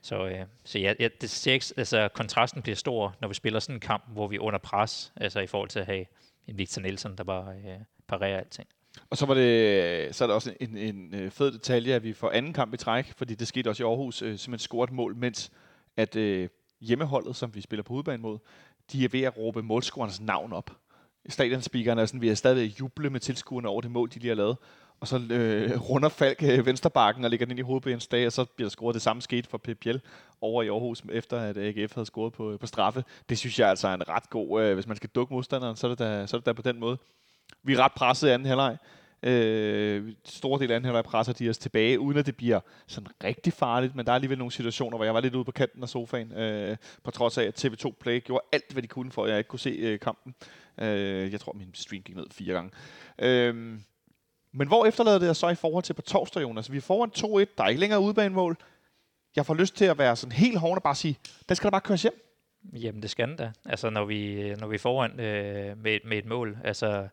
Så, øh, så ja, ja det ser ikke, altså, kontrasten bliver stor, når vi spiller sådan en kamp, hvor vi er under pres, altså i forhold til at have en Victor Nielsen, der bare øh, parerer alting. Og så var det, så er der også en, en, øh, fed detalje, at vi får anden kamp i træk, fordi det skete også i Aarhus, øh, simpelthen scoret mål, mens at øh, hjemmeholdet, som vi spiller på udebane mod, de er ved at råbe målscorernes navn op. Stadionspeakerne er sådan, vi er stadigvæk juble med tilskuerne over det mål, de lige har lavet. Og så øh, runder Falk øh, vensterbakken og lægger den ind i hovedet på Jens og så bliver der scoret det samme skete for PPL over i Aarhus, efter at øh, AGF havde scoret på, øh, på straffe. Det synes jeg altså er en ret god, øh, hvis man skal dukke modstanderen, så er, det da, så er det da på den måde. Vi er ret presset i anden halvleg. Øh, stor del af anden halvleg presser de os tilbage, uden at det bliver sådan rigtig farligt, men der er alligevel nogle situationer, hvor jeg var lidt ude på kanten af sofaen, øh, på trods af, at TV2 Play gjorde alt, hvad de kunne for, at jeg ikke kunne se øh, kampen. Øh, jeg tror, min stream gik ned fire gange. Øh, men hvor efterlader det så i forhold til på torsdag, Jonas? Vi får en 2-1, der er ikke længere udbanemål. Jeg får lyst til at være sådan helt hård og bare sige, den skal der bare køres hjem. Jamen, det skal den da. Altså, når vi, når vi foran øh, med, med et mål, altså,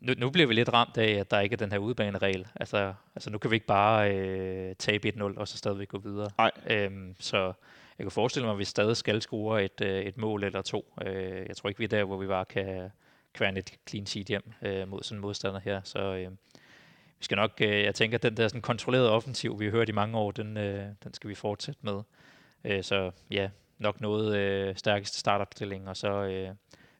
nu, nu bliver vi lidt ramt af, at der ikke er den her udbaneregel. Altså, altså nu kan vi ikke bare øh, tabe 1-0, og så stadigvæk gå videre. Nej. Øhm, så jeg kan forestille mig, at vi stadig skal score et, øh, et mål eller to. Øh, jeg tror ikke, vi er der, hvor vi bare kan kværne et clean sheet hjem øh, mod sådan en modstander her. Så øh, vi skal nok, øh, jeg tænker, at den der sådan kontrollerede offensiv, vi har hørt i mange år, den, øh, den skal vi fortsætte med. Øh, så ja, nok noget øh, stærkeste startopstilling, og så øh,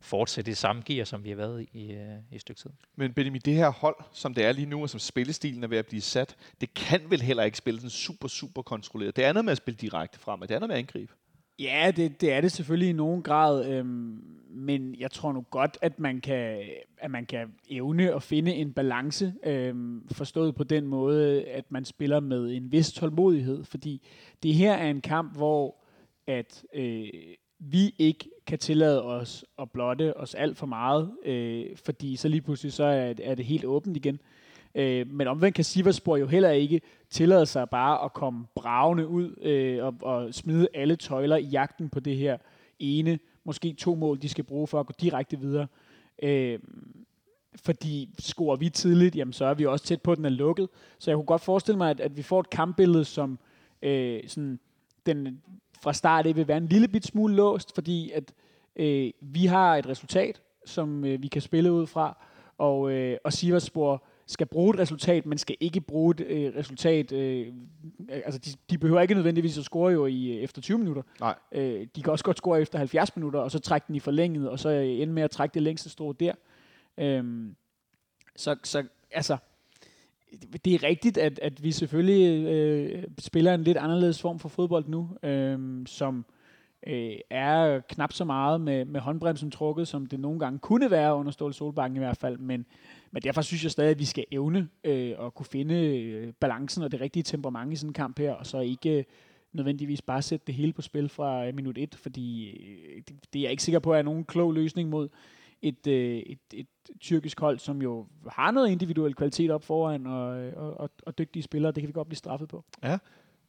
fortsætte i samme gear, som vi har været i, øh, i et stykke tid. Men Benjamin, det her hold, som det er lige nu, og som spillestilen er ved at blive sat, det kan vel heller ikke spille den super, super kontrolleret. Det er noget med at spille direkte frem, og det er noget med at angribe. Ja, det, det er det selvfølgelig i nogen grad, øhm, men jeg tror nu godt, at man kan, at man kan evne at finde en balance, øhm, forstået på den måde, at man spiller med en vis tålmodighed, fordi det her er en kamp, hvor at øh, vi ikke kan tillade os at blotte os alt for meget, øh, fordi så lige pludselig så er, er det helt åbent igen. Øh, Øh, men omvendt kan Siversborg jo heller ikke tillade sig bare at komme bravende ud øh, og, og smide alle tøjler i jagten på det her ene, måske to mål, de skal bruge for at gå direkte videre. Øh, fordi scorer vi tidligt, jamen så er vi også tæt på, at den er lukket. Så jeg kunne godt forestille mig, at, at vi får et kampbillede, som øh, sådan, den fra start af vil være en lille bit smule låst, fordi at øh, vi har et resultat, som øh, vi kan spille ud fra, og, øh, og Siversborg skal bruge et resultat, men skal ikke bruge et øh, resultat. Øh, altså, de, de behøver ikke nødvendigvis at score jo i, øh, efter 20 minutter. Nej. Øh, de kan også godt score efter 70 minutter, og så trække den i forlænget, og så ende med at trække det længste strå der. Øh, så, så altså, det er rigtigt, at, at vi selvfølgelig øh, spiller en lidt anderledes form for fodbold nu, øh, som øh, er knap så meget med, med håndbremsen trukket, som det nogle gange kunne være under Ståle Solbakken i hvert fald, men, men derfor synes jeg stadig, at vi skal evne øh, at kunne finde øh, balancen og det rigtige temperament i sådan en kamp her, og så ikke øh, nødvendigvis bare sætte det hele på spil fra øh, minut 1, fordi øh, det, det er jeg ikke sikker på, er nogen klog løsning mod et, øh, et, et tyrkisk hold, som jo har noget individuel kvalitet op foran, og, øh, og, og, og dygtige spillere, det kan vi godt blive straffet på. Ja,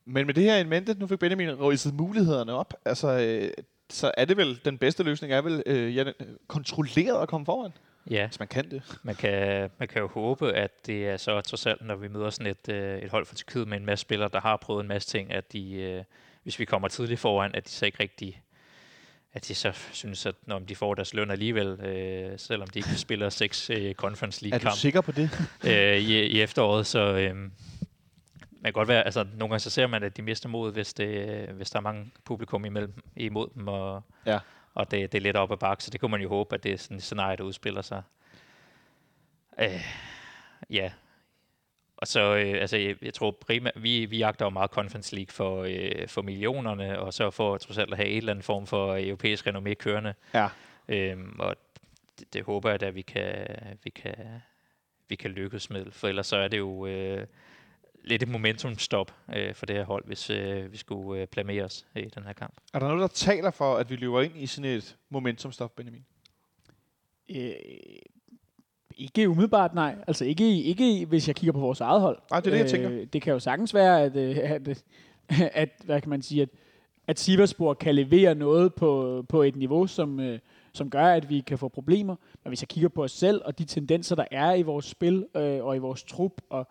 men med det her mente, nu fik Benjamin ridset mulighederne op, altså, øh, så er det vel, den bedste løsning er vel øh, ja, kontrolleret at komme foran? Ja. Hvis man kan det. Man kan, man kan jo håbe, at det er så trods alt, når vi møder sådan et, øh, et hold fra Tyrkiet med en masse spillere, der har prøvet en masse ting, at de, øh, hvis vi kommer tidligt foran, at de så ikke rigtig at de så synes, at når de får deres løn alligevel, øh, selvom de ikke spiller seks øh, Conference League-kamp. Er du sikker på det? øh, i, I efteråret, så øh, man kan godt være, altså nogle gange så ser man, at de mister mod, hvis, det, hvis der er mange publikum imellem, imod dem, og, ja. Og det, det er lidt op ad bakke, så det kunne man jo håbe, at det er sådan et scenarie, der udspiller sig. Øh, ja, og så, øh, altså, jeg, jeg tror primært, vi, vi jagter jo meget Conference League for, øh, for millionerne, og så for trods alt at have en eller anden form for europæisk renommé kørende. Ja. Øhm, og det, det håber jeg, at vi kan, vi kan, vi kan lykkes med, for ellers så er det jo øh, lidt et momentumstop øh, for det her hold, hvis øh, vi skulle øh, blamere os i den her kamp. Er der noget, der taler for, at vi løber ind i sådan et momentumstop, Benjamin? Øh, ikke umiddelbart, nej. Altså ikke, ikke hvis jeg kigger på vores eget hold. Nej, det er det, jeg tænker. Øh, det kan jo sagtens være, at, øh, at, at hvad kan man sige, at, at Siversborg kan levere noget på, på et niveau, som, øh, som gør, at vi kan få problemer. Men hvis jeg kigger på os selv, og de tendenser, der er i vores spil, øh, og i vores trup, og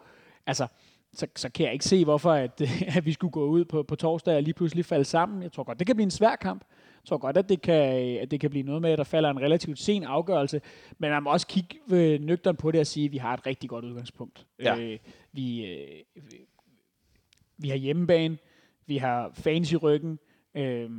altså, så, så kan jeg ikke se, hvorfor at, at vi skulle gå ud på, på torsdag og lige pludselig falde sammen. Jeg tror godt, det kan blive en svær kamp. Jeg tror godt, at det kan, at det kan blive noget med, at der falder en relativt sen afgørelse. Men man må også kigge øh, nøgteren på det og sige, at vi har et rigtig godt udgangspunkt. Ja. Øh, vi, øh, vi- har hjemmebane, vi har fans i ryggen. Øh,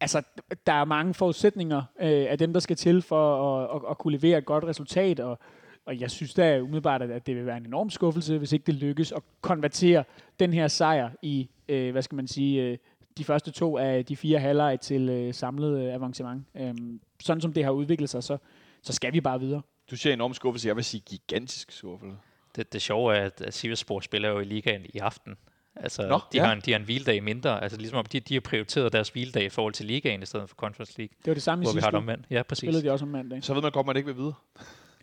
altså, der er mange forudsætninger øh, af dem, der skal til for at, at, at kunne levere et godt resultat, og, og jeg synes da umiddelbart, at, det vil være en enorm skuffelse, hvis ikke det lykkes at konvertere den her sejr i, øh, hvad skal man sige, øh, de første to af de fire halvleg til øh, samlet øh, avancement. Øhm, sådan som det har udviklet sig, så, så skal vi bare videre. Du siger enorm skuffelse. Jeg vil sige gigantisk skuffelse. Det, det sjove er, at, at Sivasspor spiller jo i ligaen i aften. Altså, Nå, de, ja. har en, de har en hviledag mindre. Altså, ligesom om de, de har prioriteret deres hviledag i forhold til ligaen i stedet for Conference League, Det var det samme i hvor vi har sidste det uge. omvendt. Ja, præcis. Spillede de også om mandag. Så ved man godt, man ikke vil vide.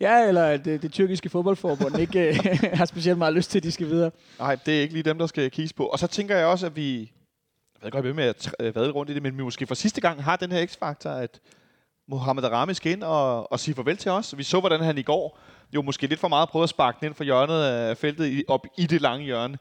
Ja, eller at det, det tyrkiske fodboldforbund ikke øh, har specielt meget lyst til, at de skal videre. Nej, det er ikke lige dem, der skal kigges på. Og så tænker jeg også, at vi... Jeg ved godt, jeg med at øh, vade rundt i det, men vi måske for sidste gang har den her x-faktor, at Mohamed Arami skal ind og, og sige farvel til os. Vi så, hvordan han i går jo måske lidt for meget prøvede at sparke den ind for hjørnet af feltet i, op i det lange hjørne.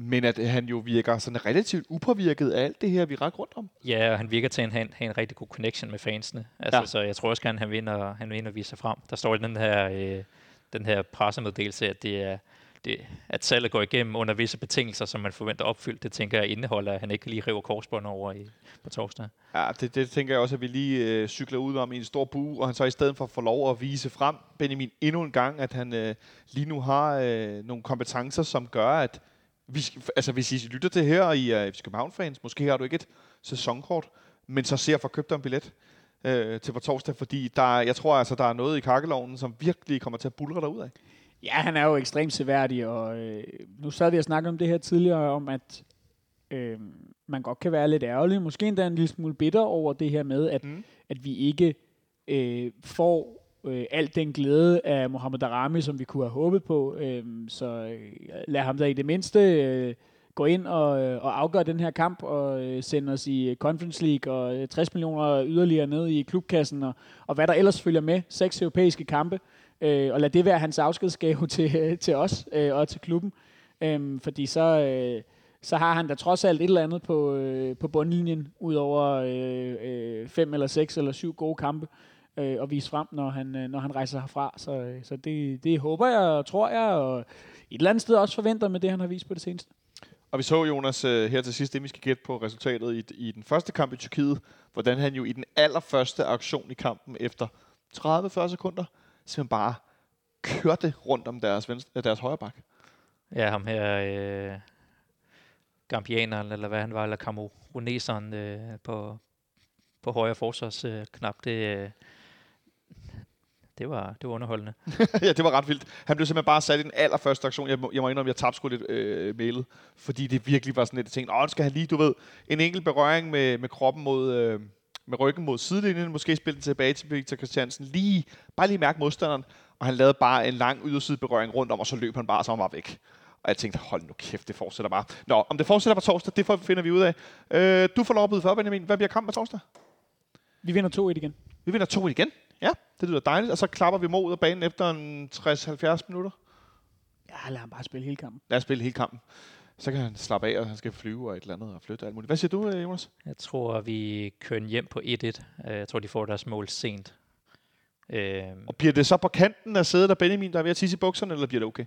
Men at han jo virker sådan relativt upåvirket af alt det her, vi rækker rundt om. Ja, og han virker til at have en, have en rigtig god connection med fansene. Altså, Ja. Så jeg tror også gerne, han vinder, han vinder og vise sig frem. Der står i den her, øh, den her pressemeddelelse, at det er det, at salget går igennem under visse betingelser, som man forventer opfyldt. Det tænker jeg indeholder, at han ikke lige river korsbånd over i, på torsdag. Ja, det, det tænker jeg også, at vi lige øh, cykler ud om i en stor bue, og han så i stedet for får lov at vise frem, Benjamin, endnu en gang, at han øh, lige nu har øh, nogle kompetencer, som gør, at vi, altså, hvis I lytter til her, og I er FC København-fans, måske har du ikke et sæsonkort, men så ser for købt dig en billet øh, til på torsdag, fordi der, er- jeg tror altså, der er noget i kakkelovnen, som virkelig kommer til at bulre dig ud af. Ja, han er jo ekstremt seværdig, og øh, nu sad vi og snakkede om det her tidligere, om at øh, man godt kan være lidt ærgerlig, måske endda en lille smule bitter over det her med, at, mm. at vi ikke øh, får øh, alt den glæde af Mohamed Darami, som vi kunne have håbet på. Øhm, øh, så lad ham da i det mindste øh, gå ind og, øh, og afgøre den her kamp og øh, sende os i øh, Conference League og øh, 60 millioner yderligere ned i klubkassen og, og hvad der ellers følger med. Seks europæiske kampe. Øh, og lad det være hans afskedsgave til, øh, til os øh, og til klubben. Øh, fordi så, øh, så har han da trods alt et eller andet på, øh, på bundlinjen, ud over øh, øh, fem eller seks eller syv gode kampe øh, at vise frem, når han, øh, når han rejser herfra. Så, øh, så det, det håber jeg og tror jeg, og et eller andet sted også forventer med det, han har vist på det seneste. Og vi så Jonas øh, her til sidst, inden vi skal gætte på resultatet i, i den første kamp i Tyrkiet, hvordan han jo i den allerførste aktion i kampen efter 30-40 sekunder, simpelthen bare kørte rundt om deres, venstre, deres højre bak. Ja, ham her, øh, Gambianeren, eller hvad han var, eller Cameruneseren øh, på, på højre forsvarsknap, øh, knap, det, øh, det, var, det var underholdende. ja, det var ret vildt. Han blev simpelthen bare sat i den allerførste aktion. Jeg må, jeg må indrømme, jeg tabte sgu lidt øh, mailet, fordi det virkelig var sådan lidt, jeg tænkte, åh, skal han lige, du ved, en enkelt berøring med, med kroppen mod, øh, med ryggen mod sidelinjen, måske spille den tilbage til Victor Christiansen, lige, bare lige mærke modstanderen, og han lavede bare en lang yderside berøring rundt om, og så løb han bare, så han var væk. Og jeg tænkte, hold nu kæft, det fortsætter bare. Nå, om det fortsætter på torsdag, det får- finder vi ud af. Øh, du får lov at byde for, Benjamin. Hvad bliver kampen på torsdag? Vi vinder 2-1 igen. Vi vinder 2 igen. Ja, det lyder dejligt. Og så klapper vi mod ud af banen efter en 60-70 minutter. Ja, lad ham bare spille hele kampen. Lad os spille hele kampen. Så kan han slappe af, og han skal flyve og et eller andet og flytte og alt muligt. Hvad siger du, øh, Jonas? Jeg tror, vi kører hjem på 1-1. Øh, Jeg tror, de får deres mål sent. Øh, Og bliver det så på kanten af sædet af Benjamin, der er ved at tisse i bukserne, eller bliver det okay?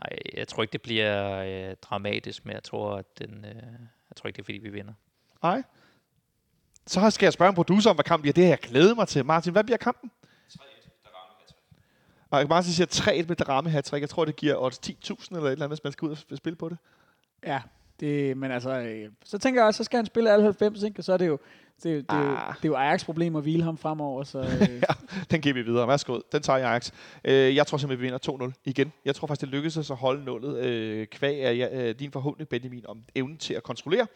nej, jeg tror ikke, det bliver øh, dramatisk, men jeg tror, at den, øh, jeg tror ikke, det er, fordi vi vinder. Nej. Så skal jeg spørge en producer om, hvad kampen bliver. Det har jeg glædet mig til. Martin, hvad bliver kampen? 3-1, Og Martin siger 3-1 med Darame hat Jeg tror, det giver odds 10.000 eller et eller andet, hvis man skal ud og spille på det. Ja, det, men altså, øh, så tænker jeg også, så skal han spille alle 90, ikke? og så er det jo, det, det, det, Ah. det er jo Ajax problem at hvile ham fremover, så øh, Den giver vi videre. Værsgo. Den tager jeg, Ajax. Øh, jeg tror simpelthen, vi vinder 2-0 igen. Jeg tror faktisk, det lykkedes os at holde nullet. Øh, kvæg er ja, øh, din forhåbning, Benjamin, om evnen til at kontrollere.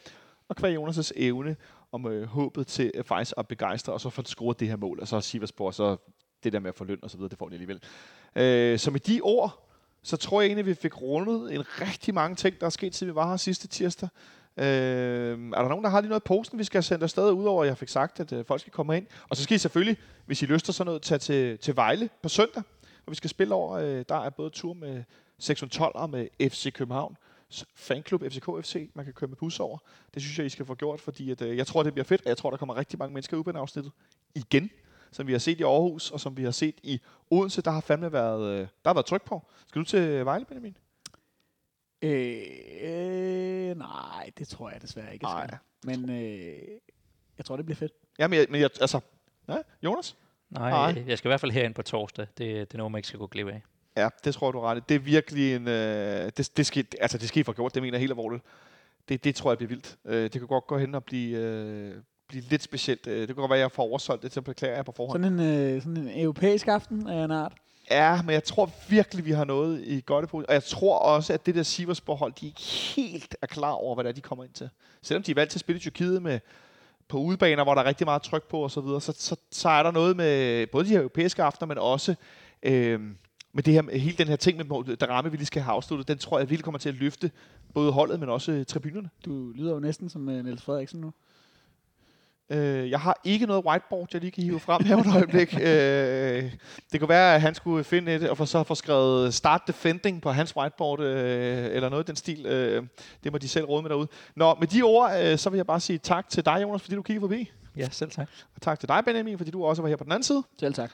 Og kvæg Jonas' evne om øh, håbet til øh, faktisk at begejstre, og så få scoret det her mål. Og så Siversborg, så det der med at få løn og så videre, det får de alligevel. Øh, så med de ord, så tror jeg egentlig, vi fik rundet en rigtig mange ting, der er sket, siden vi var her sidste tirsdag. Øh, er der nogen, der har lige noget i posten, vi skal sende afsted, udover at jeg fik sagt, at øh, folk skal komme ind? Og så skal I selvfølgelig, hvis I lyster sådan noget, tage til, til Vejle på søndag, hvor vi skal spille over. Øh, der er både tur med 612 og med FC København fanklub FCK FC, man kan køre med bus over. Det synes jeg, I skal få gjort, fordi at, øh, jeg tror, det bliver fedt, og jeg tror, der kommer rigtig mange mennesker ud på den afsnittet igen, som vi har set i Aarhus, og som vi har set i Odense. Der har fandme været, øh, der har været tryk på. Skal du til Vejle, Benjamin? Øh, øh, nej, det tror jeg desværre ikke, Nej. skal. Men øh, jeg tror, det bliver fedt. Ja, men jeg, men jeg altså, ja, Jonas? Nej, Nej. jeg skal i hvert fald herind på torsdag. Det, det er noget, man ikke skal gå glip af. Ja, det tror jeg, du ret. Det er virkelig en... Øh, det, det, skal, altså, det skal I få gjort, det mener jeg helt alvorligt. Det, det tror jeg bliver vildt. Øh, det kan godt gå hen og blive, øh, blive lidt specielt. Øh, det kan godt være, at jeg får oversolgt det, så beklager jeg på forhånd. Sådan en, øh, sådan en europæisk aften af en art. Ja, men jeg tror virkelig, vi har noget i godt på. Og jeg tror også, at det der Sivasborg-hold, de ikke helt er klar over, hvad det er, de kommer ind til. Selvom de er valgt til at spille i Tyrkiet med, på udebaner, hvor der er rigtig meget tryk på osv., så, videre, så, så, så er der noget med både de her europæiske aftener, men også øh, med det her, hele den her ting med der ramme, vi lige skal have afsluttet, den tror jeg virkelig kommer til at løfte både holdet, men også øh, tribunerne. Du lyder jo næsten som uh, Niels Frederiksen nu. Øh, jeg har ikke noget whiteboard, jeg lige kan hive frem her et øjeblik. øh, det kunne være, at han skulle finde et, og for så få skrevet start defending på hans whiteboard, øh, eller noget i den stil. Øh, det må de selv råde med derude. Nå, med de ord, øh, så vil jeg bare sige tak til dig, Jonas, fordi du kiggede forbi. Ja, selv tak. Og tak til dig, Benjamin, fordi du også var her på den anden side. Selv tak.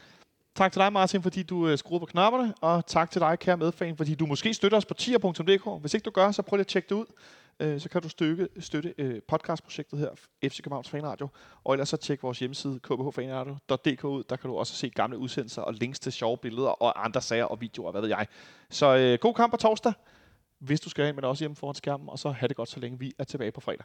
Tak til dig, Martin, fordi du øh, skruede på knapperne. Og tak til dig, kære medfan, fordi du måske støtter os på tier.dk. Hvis ikke du gør, så prøv lige at tjekke det ud. Øh, så kan du støtte, støtte øh, podcastprojektet her, FC Københavns Fanradio. Og ellers så tjek vores hjemmeside, kbhfanradio.dk ud. Der kan du også se gamle udsendelser og links til sjove billeder og andre sager og videoer, hvad ved jeg. Så øh, god kamp på torsdag, hvis du skal ind, men også hjemme foran skærmen. Og så have det godt, så længe vi er tilbage på fredag.